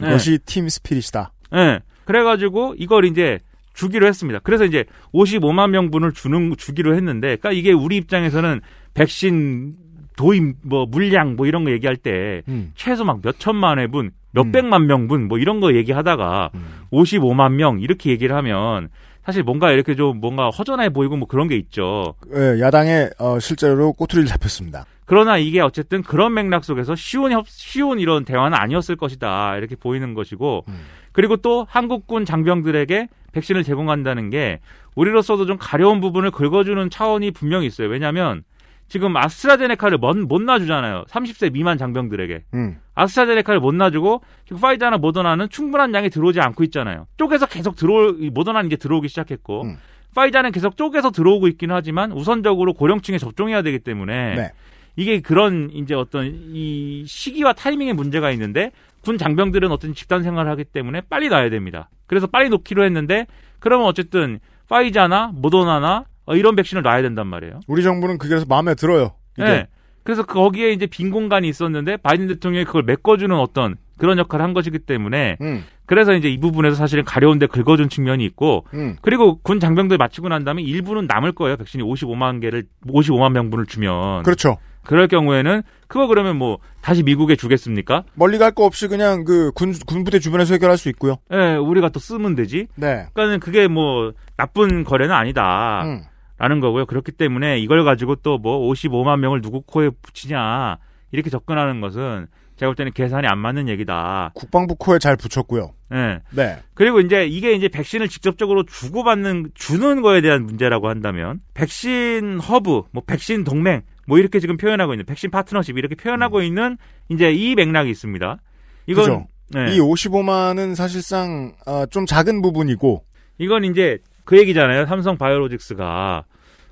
네. 이것이 팀 스피릿이다. 예. 그래가지고 이걸 이제 주기로 했습니다. 그래서 이제 55만 명분을 주는 주기로 했는데, 그러니까 이게 우리 입장에서는 백신 도입 뭐 물량 뭐 이런 거 얘기할 때 음. 최소 막 몇 천만 회분, 몇 백만 명분 뭐 이런 거 얘기하다가 55만 명 이렇게 얘기를 하면 사실 뭔가 이렇게 좀 뭔가 허전해 보이고 뭐 그런 게 있죠. 예, 야당에 어, 실제로 꼬투리를 잡혔습니다. 그러나 이게 어쨌든 그런 맥락 속에서 쉬운 협, 쉬운 이런 대화는 아니었을 것이다. 이렇게 보이는 것이고, 그리고 또 한국군 장병들에게 백신을 제공한다는 게 우리로서도 좀 가려운 부분을 긁어주는 차원이 분명히 있어요. 왜냐하면 지금 아스트라제네카를 못, 못 놔주잖아요. 30세 미만 장병들에게. 음. 아스트라제네카를 못 놔주고 지금 파이자나 모더나는 충분한 양이 들어오지 않고 있잖아요. 쪼개서 계속 들어올 이 모더나는 이제 들어오기 시작했고 음. 파이자는 계속 쪼개서 들어오고 있기는 하지만 우선적으로 고령층에 접종해야 되기 때문에 네. 이게 그런 이제 어떤 이 시기와 타이밍의 문제가 있는데 군 장병들은 어떤 집단 생활을 하기 때문에 빨리 놔야 됩니다. 그래서 빨리 놓기로 했는데 그러면 어쨌든 파이자나 모더나나 어, 이런 백신을 놔야 된단 말이에요. 우리 정부는 그게 그래서 마음에 들어요. 이게. 네. 그래서 거기에 이제 빈 공간이 있었는데 바이든 대통령이 그걸 메꿔주는 어떤 그런 역할을 한 것이기 때문에 음. 그래서 이제 이 부분에서 사실은 가려운데 긁어준 측면이 있고 음. 그리고 군 장병들 마치고 난 다음에 일부는 남을 거예요. 백신이 55만 개를 55만 명분을 주면 그렇죠. 그럴 경우에는 그거 그러면 뭐 다시 미국에 주겠습니까? 멀리 갈 거 없이 그냥 그 군, 군부대 주변에서 해결할 수 있고요. 예, 우리가 또 쓰면 되지. 네. 그러니까는 그게 뭐 나쁜 거래는 아니다. 음. 라는 거고요. 그렇기 때문에 이걸 가지고 또 뭐 55만 명을 누구 코에 붙이냐 이렇게 접근하는 것은 제가 볼 때는 계산이 안 맞는 얘기다. 국방부 코에 잘 붙였고요. 예. 네. 그리고 이제 이게 이제 백신을 직접적으로 주고받는 주는 거에 대한 문제라고 한다면 백신 허브, 뭐 백신 동맹, 뭐 이렇게 지금 표현하고 있는 백신 파트너십 이렇게 표현하고 있는 이제 이 맥락이 있습니다. 이건 음. 그죠. 네. 이 55만은 사실상 아, 좀 작은 부분이고 이건 이제 그 얘기잖아요. 삼성 바이오로직스가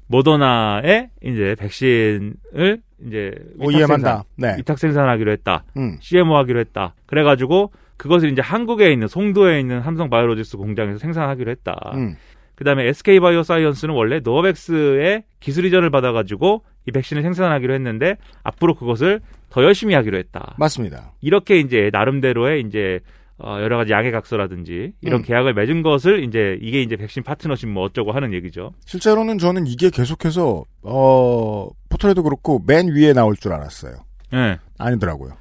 모더나의 이제 백신을 이제 OEM 한다. 생산, 네. 위탁 생산하기로 했다. 음. CMO 하기로 했다. 그래 가지고 그것을 이제 한국에 있는 송도에 있는 삼성 바이오로직스 공장에서 생산하기로 했다. 음. 그다음에 SK 바이오사이언스는 원래 노바백스의 기술 이전을 받아가지고 이 백신을 생산하기로 했는데 앞으로 그것을 더 열심히 하기로 했다. 맞습니다. 이렇게 이제 나름대로의 이제 어, 여러 가지 양해각서라든지 이런 음. 계약을 맺은 것을 이제 이게 이제 백신 파트너십 뭐 어쩌고 하는 얘기죠. 실제로는 저는 이게 계속해서 어 포털에도 그렇고 맨 위에 나올 줄 알았어요. 예. 아니더라고요.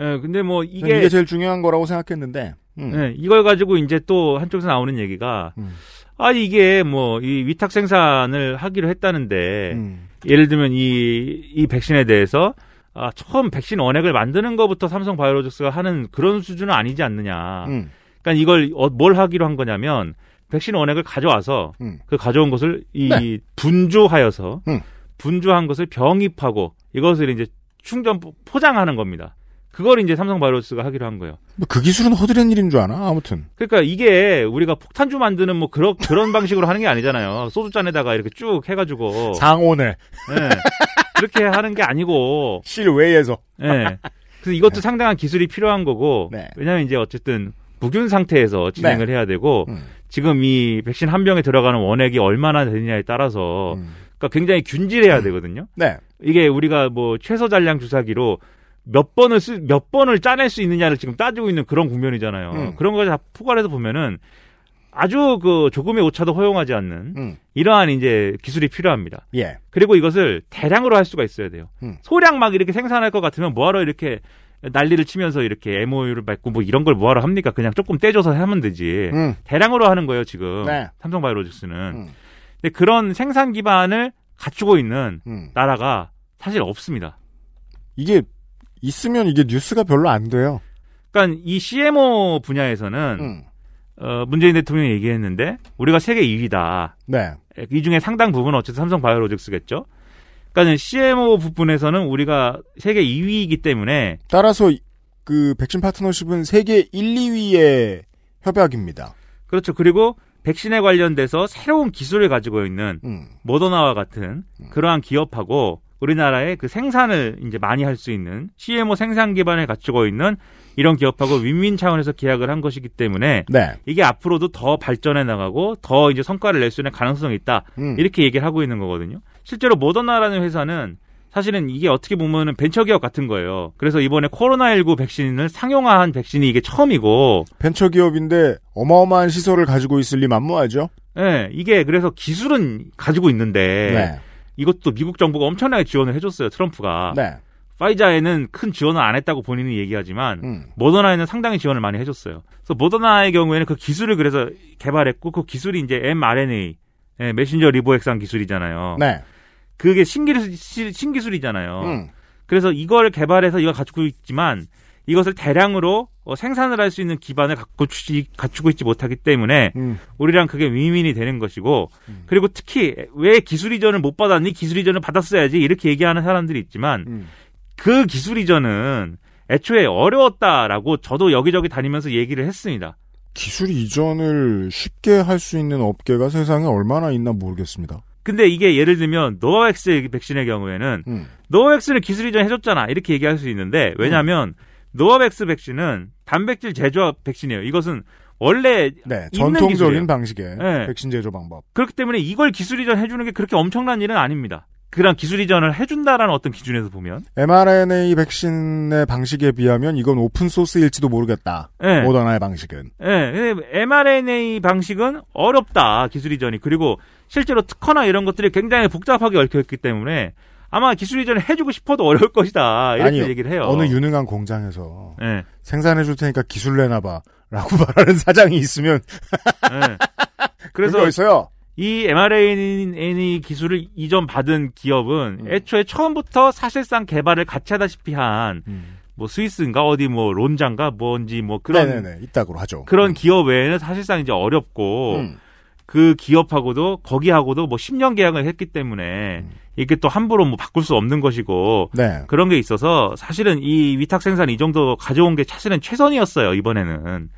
예, 근데 뭐 이게, 이게 제일 중요한 거라고 생각했는데. 음. 예, 이걸 가지고 이제 또 한쪽에서 나오는 얘기가 음. 아 이게 뭐 이 위탁 생산을 하기로 했다는데 음. 예를 들면 이 이 백신에 대해서 아, 처음 백신 원액을 만드는 것부터 삼성 바이오로직스가 하는 그런 수준은 아니지 않느냐. 음. 그러니까 이걸 어, 뭘 하기로 한 거냐면 백신 원액을 가져와서 음. 그 가져온 것을 이 네. 분주하여서 음. 분주한 것을 병입하고 이것을 이제 충전 포- 포장하는 겁니다. 그걸 이제 삼성 바이오로직스가 하기로 한 거예요. 뭐 그 기술은 허드렛 일인 줄 아나? 아무튼. 그러니까 이게 우리가 폭탄주 만드는 뭐 그런 그런 (laughs) 방식으로 하는 게 아니잖아요. 소주잔에다가 이렇게 쭉 해가지고 상온에. 예. 그렇게 하는 게 아니고 실외에서. 예. 그래서 이것도 상당한 기술이 필요한 거고 네. 왜냐하면 이제 어쨌든 무균 상태에서 진행을 해야 되고 음. 지금 이 백신 한 병에 들어가는 원액이 얼마나 되느냐에 따라서 음. 그러니까 굉장히 균질해야 되거든요. 네. 이게 우리가 뭐 최소 잔량 주사기로 몇 번을 쓰, 몇 번을 짜낼 수 있느냐를 지금 따지고 있는 그런 국면이잖아요. 음. 그런 거다 포괄해서 보면은 아주 그 조금의 오차도 허용하지 않는 음. 이러한 이제 기술이 필요합니다. 예. 그리고 이것을 대량으로 할 수가 있어야 돼요. 음. 소량 막 이렇게 생산할 것 같으면 뭐하러 이렇게 난리를 치면서 이렇게 MOU를 맺고 뭐 이런 걸 뭐하러 합니까? 그냥 조금 떼줘서 하면 되지. 음. 대량으로 하는 거예요, 지금. 네. 삼성 바이오로직스는. 음. 근데 그런 생산 기반을 갖추고 있는 음. 나라가 사실 없습니다. 이게 있으면 이게 뉴스가 별로 안 돼요. 그러니까 이 CMO 분야에서는 음. 어, 문재인 대통령이 얘기했는데 우리가 세계 2위다. 네. 이 중에 상당 부분은 어쨌든 삼성 바이오로직스겠죠. 그러니까 CMO 부분에서는 우리가 세계 2위이기 때문에 따라서 그 백신 파트너십은 세계 1, 2위의 협약입니다. 그렇죠. 그리고 백신에 관련돼서 새로운 기술을 가지고 있는 음. 모더나와 같은 그러한 기업하고 우리나라의 그 생산을 이제 많이 할 수 있는 CMO 생산 기반을 갖추고 있는 이런 기업하고 윈윈 차원에서 계약을 한 것이기 때문에 네. 이게 앞으로도 더 발전해 나가고 더 이제 성과를 낼 수 있는 가능성이 있다. 음. 이렇게 얘기를 하고 있는 거거든요. 실제로 모더나라는 회사는 사실은 이게 어떻게 보면은 벤처 기업 같은 거예요. 그래서 이번에 코로나19 백신을 상용화한 백신이 이게 처음이고, 벤처 기업인데 어마어마한 시설을 가지고 있을 리 만무하죠. 예, 이게 그래서 기술은 가지고 있는데, 네. 이것도 미국 정부가 엄청나게 지원을 해줬어요, 트럼프가. 네. 파이자에는 큰 지원을 안 했다고 본인이 얘기하지만 음. 모더나에는 상당히 지원을 많이 해줬어요. 그래서 모더나의 경우에는 그 기술을 그래서 개발했고 그 기술이 이제 mRNA 예, 메신저 리보액상 기술이잖아요. 네. 그게 신기술 신기술이잖아요. 음. 그래서 이걸 개발해서 이걸 갖추고 있지만 이것을 대량으로 어, 생산을 할 수 있는 기반을 갖고 주- 갖추고 있지 못하기 때문에 음. 우리랑 그게 윈윈이 되는 것이고 그리고 특히 왜 기술 이전을 못 받았니 기술 이전을 받았어야지 이렇게 얘기하는 사람들이 있지만 음. 그 기술 이전은 애초에 어려웠다라고 저도 여기저기 다니면서 얘기를 했습니다. 기술 이전을 쉽게 할 수 있는 업체가 세상에 얼마나 있나 모르겠습니다. 근데 이게 예를 들면 노바백스 백신의 경우에는 음. 노바백스는 기술 이전 해줬잖아 이렇게 얘기할 수 있는데 왜냐하면 노바백스 백신은 단백질 재조합 백신이에요. 이것은 원래 네, 전통적인 기술이에요. 방식의 네. 백신 제조 방법. 그렇기 때문에 이걸 기술 이전 해주는 게 그렇게 엄청난 일은 아닙니다. 그런 기술 이전을 해준다라는 어떤 기준에서 보면 mRNA 백신의 방식에 비하면 이건 오픈 소스일지도 모르겠다. 네. 모더나의 방식은. 예, mRNA 방식은 어렵다 기술 이전이 그리고 실제로 특허나 이런 것들이 굉장히 복잡하게 얽혀 있기 때문에 아마 기술 이전을 해주고 싶어도 어려울 것이다 이렇게 아니요. 얘기를 해요. 어느 유능한 공장에서 예. 생산해 줄 테니까 기술 내놔봐. 라고 (laughs) 말하는 사장이 있으면 예. 그래서 있어요. 이 mRNA 기술을 이전 받은 기업은 음. 애초에 처음부터 사실상 개발을 같이 하다시피 한뭐 스위스인가 어디 뭐 론자인가 뭔지 뭐 그런 네네네 이따구로 하죠. 그런 기업 외에는 사실상 이제 어렵고 음. 그 기업하고도 거기하고도 뭐 10년 계약을 했기 때문에 이게 또 함부로 뭐 바꿀 수 없는 것이고 네. 그런 게 있어서 사실은 이 위탁 생산 이 정도 가져온 게 사실은 최선이었어요 이번에는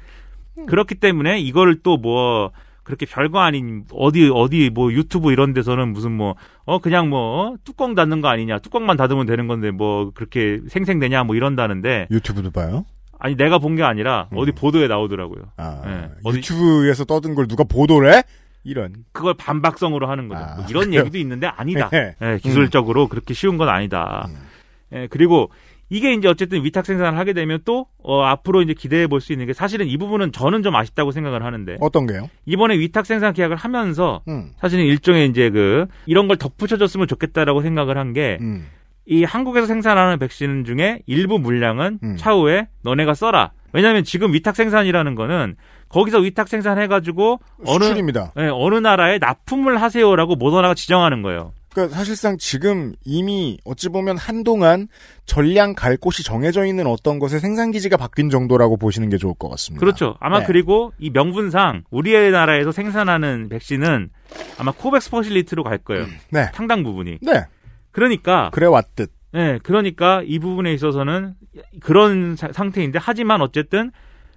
그렇기 때문에 이거를 또 뭐 그렇게 별거 아닌 어디 어디 뭐 유튜브 이런 데서는 무슨 뭐 어 그냥 뭐 뚜껑 닫는 거 아니냐 뚜껑만 닫으면 되는 건데 뭐 그렇게 생생되냐 뭐 이런다는데 유튜브도 봐요? 아니 내가 본 게 아니라 어디 보도에 나오더라고요. 아, 예. 어디 유튜브에서 떠든 걸 누가 보도를 해? 이런. 그걸 반박성으로 하는 거죠. 뭐 이런 그래요? (laughs) 얘기도 있는데 아니다. 네. 예, 기술적으로 그렇게 쉬운 건 아니다. 예, 그리고 이게 이제 어쨌든 위탁 생산을 하게 되면 또 어, 앞으로 이제 기대해 볼 수 있는 게 사실은 이 부분은 저는 좀 아쉽다고 생각을 하는데 어떤 게요? 이번에 위탁 생산 계약을 하면서 음. 사실은 일종의 이제 그 이런 걸 덧붙여줬으면 좋겠다라고 생각을 한게이 음. 한국에서 생산하는 백신 중에 일부 물량은 음. 차후에 너네가 써라. 왜냐하면 지금 위탁 생산이라는 거는 거기서 위탁 생산해가지고 어느 수출입니다. 예, 어느 나라에 납품을 하세요라고 모더나가 지정하는 거예요. 그러니까 사실상 지금 이미 어찌 보면 한동안 전량 갈 곳이 정해져 있는 어떤 것의 생산 기지가 바뀐 정도라고 보시는 게 좋을 것 같습니다. 그렇죠. 아마 네. 그리고 이 명분상 우리나라에서 생산하는 백신은 아마 코백스 퍼실리티로 갈 거예요. 네. 상당 부분이. 네. 그러니까 그래 왔듯. 네, 그러니까 이 부분에 있어서는 그런 사- 상태인데 하지만 어쨌든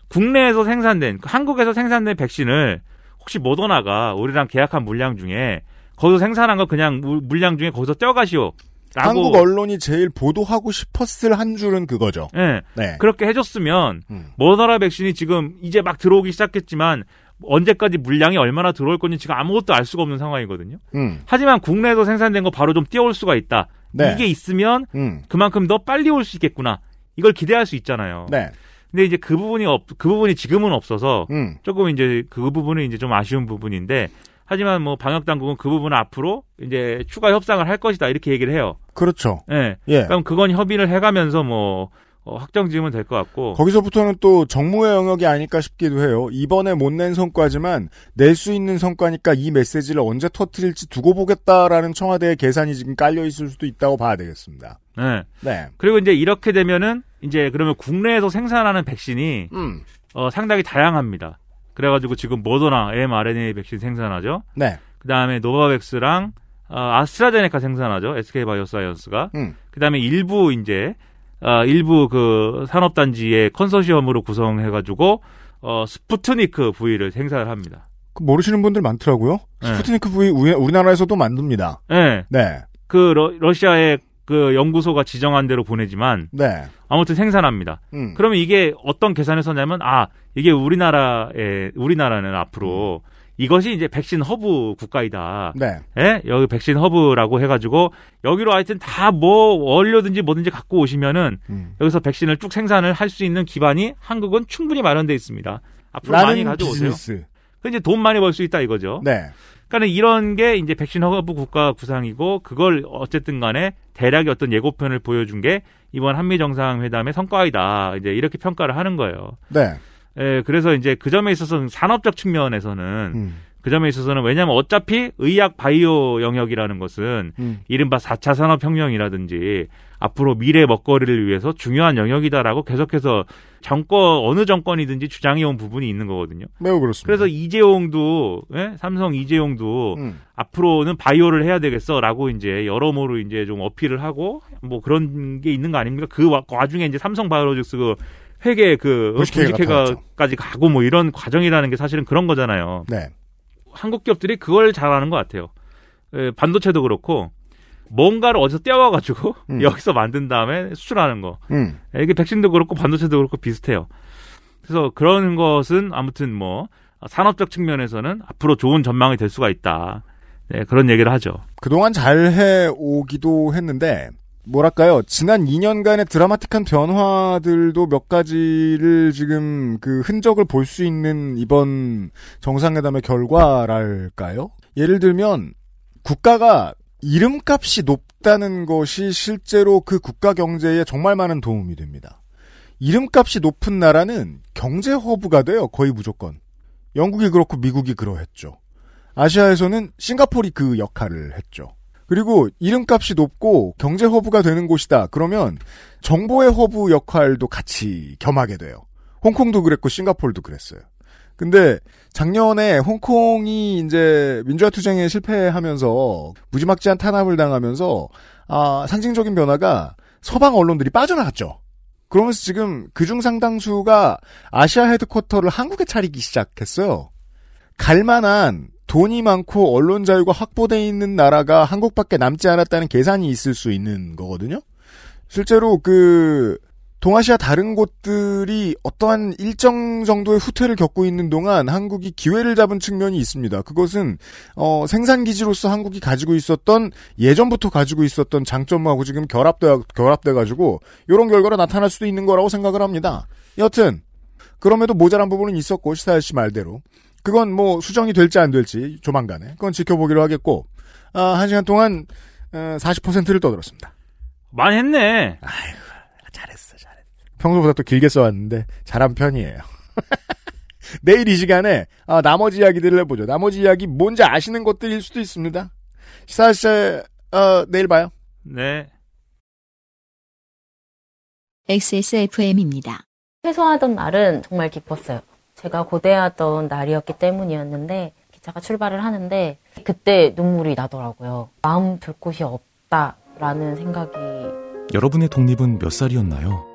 국내에서 생산된 한국에서 생산된 백신을 혹시 모더나가 우리랑 계약한 물량 중에 거기서 생산한 거 그냥 물- 물량 중에 거기서 떼어가시오. 한국 언론이 제일 보도하고 싶었을 한 줄은 그거죠. 예. 네. 그렇게 해줬으면 음. 모더나 백신이 지금 이제 막 들어오기 시작했지만 언제까지 물량이 얼마나 들어올 건지 지금 아무것도 알 수가 없는 상황이거든요. 음. 하지만 국내에서 생산된 거 바로 좀 띄워올 수가 있다. 네. 이게 있으면 음. 그만큼 더 빨리 올 수 있겠구나. 이걸 기대할 수 있잖아요. 네. 근데 이제 그 부분이 없, 그 부분이 지금은 없어서 음. 조금 이제 그 부분은 이제 좀 아쉬운 부분인데 하지만 뭐 방역 당국은 그 부분은 앞으로 이제 추가 협상을 할 것이다 이렇게 얘기를 해요. 그렇죠. 예. 예. 그럼 그건 협의를 해가면서 뭐 어, 확정 지으면 될 것 같고. 거기서부터는 또 정무의 영역이 아닐까 싶기도 해요. 이번에 못 낸 성과지만 낼 수 있는 성과니까 이 메시지를 언제 터트릴지 두고 보겠다라는 청와대의 계산이 지금 깔려 있을 수도 있다고 봐야 되겠습니다. 네. 네. 그리고 이제 이렇게 되면은 이제 그러면 국내에서 생산하는 백신이 음. 어, 상당히 다양합니다. 그래가지고 지금 모더나 mRNA 백신 생산하죠. 네. 그 다음에 노바백스랑 어, 아스트라제네카 생산하죠. SK 바이오사이언스가. 음. 그 다음에 일부 이제 어, 일부 그 산업단지의 컨소시엄으로 구성해가지고 어, 스푸트니크 V를 생산을 합니다. 그 모르시는 분들 많더라고요. 네. 스푸트니크 V 우리- 우리나라에서도 만듭니다. 네. 네. 그 러시아의 그 연구소가 지정한 대로 보내지만 네. 아무튼 생산합니다. 음. 그러면 이게 어떤 계산을 썼냐면 아 이게 우리나라에 우리나라는 앞으로 이것이 이제 백신 허브 국가이다. 네. 예? 여기 백신 허브라고 해가지고 여기로 하여튼 다 뭐 원료든지 뭐든지 갖고 오시면은 음. 여기서 백신을 쭉 생산을 할 수 있는 기반이 한국은 충분히 마련돼 있습니다. 앞으로 많이 가져오세요. 비즈니스. 그 이제 돈 많이 벌 수 있다 이거죠. 네. 그러니까 이런 게 이제 백신 허브 국가 구상이고 그걸 어쨌든 간에 대략의 어떤 예고편을 보여준 게 이번 한미 정상회담의 성과이다. 이제 이렇게 평가를 하는 거예요. 네. 예, 그래서 이제 그 점에 있어서는 산업적 측면에서는 음. 그 점에 있어서는 왜냐하면 어차피 의학 바이오 영역이라는 것은 음. 이른바 4차 산업혁명이라든지 앞으로 미래 먹거리를 위해서 중요한 영역이다라고 계속해서 정권 어느 정권이든지 주장해온 부분이 있는 거거든요. 매우 그렇습니다. 그래서 이재용도 예? 삼성 이재용도 음. 앞으로는 바이오를 해야 되겠어라고 이제 여러모로 이제 좀 어필을 하고 뭐 그런 게 있는 거 아닙니까? 그 와- 와중에 이제 삼성 바이오로직스 그 회계 그 무식회계가 분식회가까지 가고 뭐 이런 과정이라는 게 사실은 그런 거잖아요. 네. 한국 기업들이 그걸 잘하는 것 같아요. 예, 반도체도 그렇고 뭔가를 어디서 떼어와가지고 (laughs) 음. 여기서 만든 다음에 수출하는 거. 음. 예, 이게 백신도 그렇고 반도체도 그렇고 비슷해요. 그래서 그런 것은 아무튼 뭐 산업적 측면에서는 앞으로 좋은 전망이 될 수가 있다. 네, 그런 얘기를 하죠. 그동안 잘 해오기도 했는데, 뭐랄까요, 지난 2년간의 드라마틱한 변화들도 몇 가지를 지금 그 흔적을 볼 수 있는 이번 정상회담의 결과랄까요? 예를 들면, 국가가 이름값이 높다는 것이 실제로 그 국가 경제에 정말 많은 도움이 됩니다. 이름값이 높은 나라는 경제 허브가 돼요, 거의 무조건. 영국이 그렇고 미국이 그러했죠. 아시아에서는 싱가폴이 그 역할을 했죠. 그리고 이름값이 높고 경제 허브가 되는 곳이다. 그러면 정보의 허브 역할도 같이 겸하게 돼요. 홍콩도 그랬고 싱가포르도 그랬어요. 근데 작년에 홍콩이 이제 민주화 투쟁에 실패하면서 무지막지한 탄압을 당하면서 아, 상징적인 변화가 서방 언론들이 빠져나갔죠. 그러면서 지금 그중 상당수가 아시아 헤드쿼터를 한국에 차리기 시작했어요. 갈만한 돈이 많고 언론 자유가 확보돼 있는 나라가 한국밖에 남지 않았다는 계산이 있을 수 있는 거거든요. 실제로 그 동아시아 다른 곳들이 어떠한 일정 정도의 후퇴를 겪고 있는 동안 한국이 기회를 잡은 측면이 있습니다. 그것은 어, 생산 기지로서 한국이 가지고 있었던 예전부터 가지고 있었던 장점하고 지금 결합돼 결합돼 가지고 이런 결과가 나타날 수도 있는 거라고 생각을 합니다. 여튼 그럼에도 모자란 부분은 있었고 시사일 씨 말대로 그건 뭐 수정이 될지 안 될지 조만간에 그건 지켜보기로 하겠고 아, 한 시간 동안 어, 40%를 떠들었습니다. 많이 했네. 잘했어. 평소보다 또 길게 써왔는데 잘한 편이에요. (laughs) 내일 이 시간에 아, 나머지 이야기들을 해보죠. 나머지 이야기 뭔지 아시는 것들일 수도 있습니다. 시사일 씨 어, 내일 봐요. 네. XSFM입니다. 퇴소하던 날은 정말 기뻤어요. 제가 고대하던 날이었기 때문이었는데 기차가 출발을 하는데 그때 눈물이 나더라고요. 마음 둘 곳이 없다라는 생각이 여러분의 독립은 몇 살이었나요?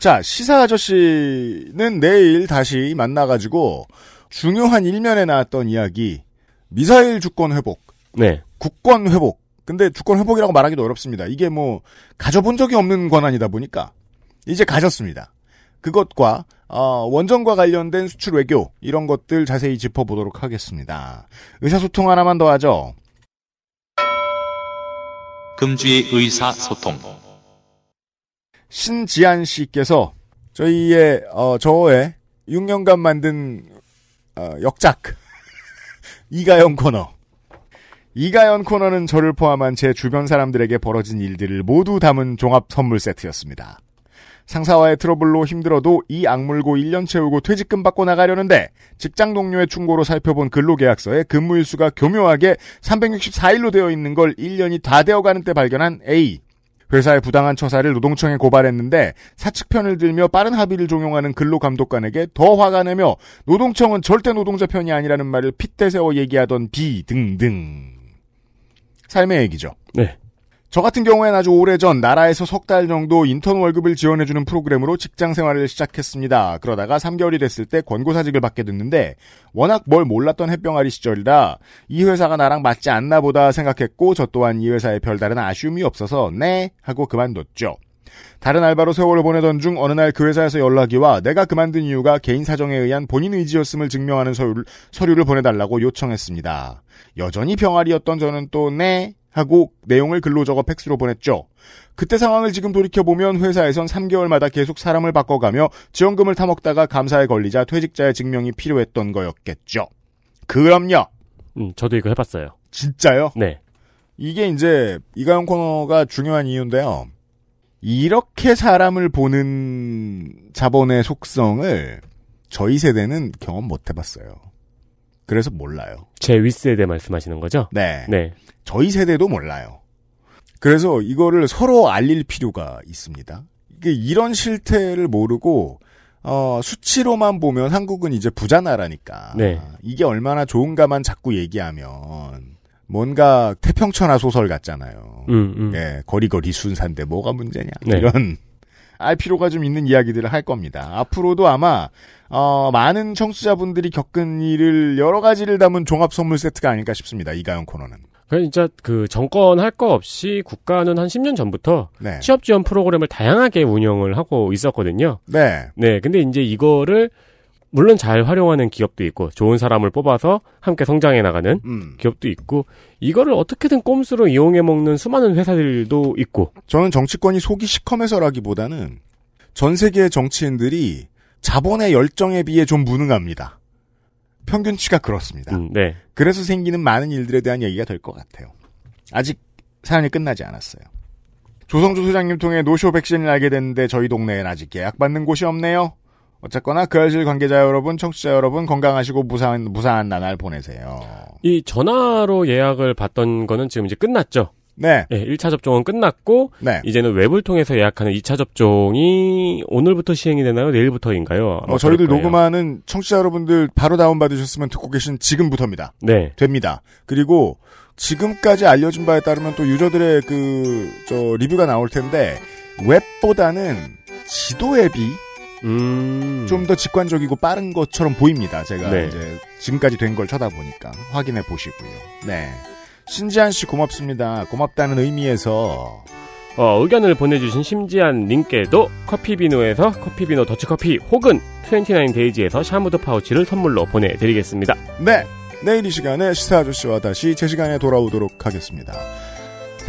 자, 시사 아저씨는 내일 다시 만나가지고 중요한 일면에 나왔던 이야기, 미사일 주권 회복, 네. 국권 회복. 근데 주권 회복이라고 말하기도 어렵습니다. 이게 뭐 가져본 적이 없는 권한이다 보니까 이제 가졌습니다. 그것과 어, 원전과 관련된 수출 외교 이런 것들 자세히 짚어보도록 하겠습니다. 의사소통 하나만 더 하죠. 금주의 의사소통. 신지한 씨께서 저희의 어, 저의 6년간 만든 어, 역작 (laughs) 이가연 코너 이가연 코너는 저를 포함한 제 주변 사람들에게 벌어진 일들을 모두 담은 종합 선물 세트였습니다. 상사와의 트러블로 힘들어도 이 악물고 1년 채우고 퇴직금 받고 나가려는데 직장 동료의 충고로 살펴본 근로계약서에 근무일수가 교묘하게 364일로 되어 있는 걸 1년이 다 되어가는 때 발견한 A. 회사의 부당한 처사를 노동청에 고발했는데 사측편을 들며 빠른 합의를 종용하는 근로감독관에게 더 화가 내며 노동청은 절대 노동자 편이 아니라는 말을 핏대 세워 얘기하던 B 등등. 삶의 얘기죠. 네. 저 같은 경우엔 아주 오래전 나라에서 석 달 정도 인턴 월급을 지원해주는 프로그램으로 직장 생활을 시작했습니다. 그러다가 3개월이 됐을 때 권고사직을 받게 됐는데 워낙 뭘 몰랐던 햇병아리 시절이라 이 회사가 나랑 맞지 않나 보다 생각했고 저 또한 이 회사에 별다른 아쉬움이 없어서 네 하고 그만뒀죠. 다른 알바로 세월을 보내던 중 어느 날 그 회사에서 연락이 와 내가 그만둔 이유가 개인 사정에 의한 본인 의지였음을 증명하는 서류를, 서류를 보내달라고 요청했습니다. 여전히 병아리였던 저는 또 네 하고 내용을 글로 적어 팩스로 보냈죠. 그때 상황을 지금 돌이켜보면 회사에선 3개월마다 계속 사람을 바꿔가며 지원금을 타먹다가 감사에 걸리자 퇴직자의 증명이 필요했던 거였겠죠. 그럼요. 음, 저도 이거 해봤어요. 진짜요? 네. 이게 이제 이가영 코너가 중요한 이유인데요. 이렇게 사람을 보는 자본의 속성을 저희 세대는 경험 못 해봤어요. 그래서 몰라요. 제 윗세대 말씀하시는 거죠? 네. 네. 저희 세대도 몰라요. 그래서 이거를 서로 알릴 필요가 있습니다. 이게 이런 실태를 모르고 어, 수치로만 보면 한국은 이제 부자 나라니까 네. 이게 얼마나 좋은가만 자꾸 얘기하면 뭔가 태평천하 소설 같잖아요. 음, 음. 예, 거리거리 순산데 뭐가 문제냐 네. 이런 알 필요가 좀 있는 이야기들을 할 겁니다. 앞으로도 아마 어, 많은 청취자분들이 겪은 일을 여러 가지를 담은 종합 선물 세트가 아닐까 싶습니다. 이가영 코너는. 그냥 진짜 그 정권 할 거 없이 국가는 한 10년 전부터 네. 취업 지원 프로그램을 다양하게 운영을 하고 있었거든요. 네. 네, 근데 이제 이거를 물론 잘 활용하는 기업도 있고 좋은 사람을 뽑아서 함께 성장해 나가는 음. 기업도 있고 이거를 어떻게든 꼼수로 이용해 먹는 수많은 회사들도 있고 저는 정치권이 속이 시커매서라기보다는 전 세계의 정치인들이 자본의 열정에 비해 좀 무능합니다. 평균치가 그렇습니다. 음, 네. 그래서 생기는 많은 일들에 대한 얘기가 될 것 같아요. 아직 사연이 끝나지 않았어요. 조성주 소장님 통해 노쇼 백신을 알게 됐는데 저희 동네엔 아직 예약받는 곳이 없네요. 어쨌거나 그 알실 관계자 여러분, 청취자 여러분 건강하시고 무사한 무사한 나날 보내세요. 이 전화로 예약을 받던 거는 지금 이제 끝났죠. 네. 1차 접종은 끝났고 네. 이제는 웹을 통해서 예약하는 2차 접종이 오늘부터 시행이 되나요? 내일부터인가요? 어, 저희들 거예요. 녹음하는 청취자 여러분들 바로 다운 받으셨으면 듣고 계신 지금부터입니다. 네. 됩니다. 그리고 지금까지 알려진 바에 따르면 또 유저들의 그, 저, 리뷰가 나올 텐데, 웹보다는 지도 앱이 음. 좀 더 직관적이고 빠른 것처럼 보입니다. 제가 네. 이제 지금까지 된 걸 쳐다보니까. 확인해 보시고요. 네. 심지한 씨 고맙습니다. 고맙다는 의미에서 어, 의견을 보내주신 심지한 님께도 커피비노에서 커피비노 더치커피 혹은 29데이지에서 샤무드 파우치를 선물로 보내드리겠습니다. 네. 내일 이 시간에 시사 아저씨와 다시 제 시간에 돌아오도록 하겠습니다.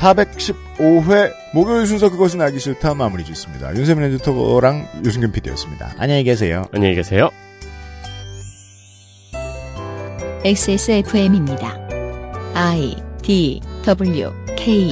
415회 목요일 순서 그것은 알기 싫다 마무리 짓습니다. 윤세민 에디터랑 유승균 PD였습니다. 안녕히 계세요. 안녕히 계세요. XSFM입니다. I D W K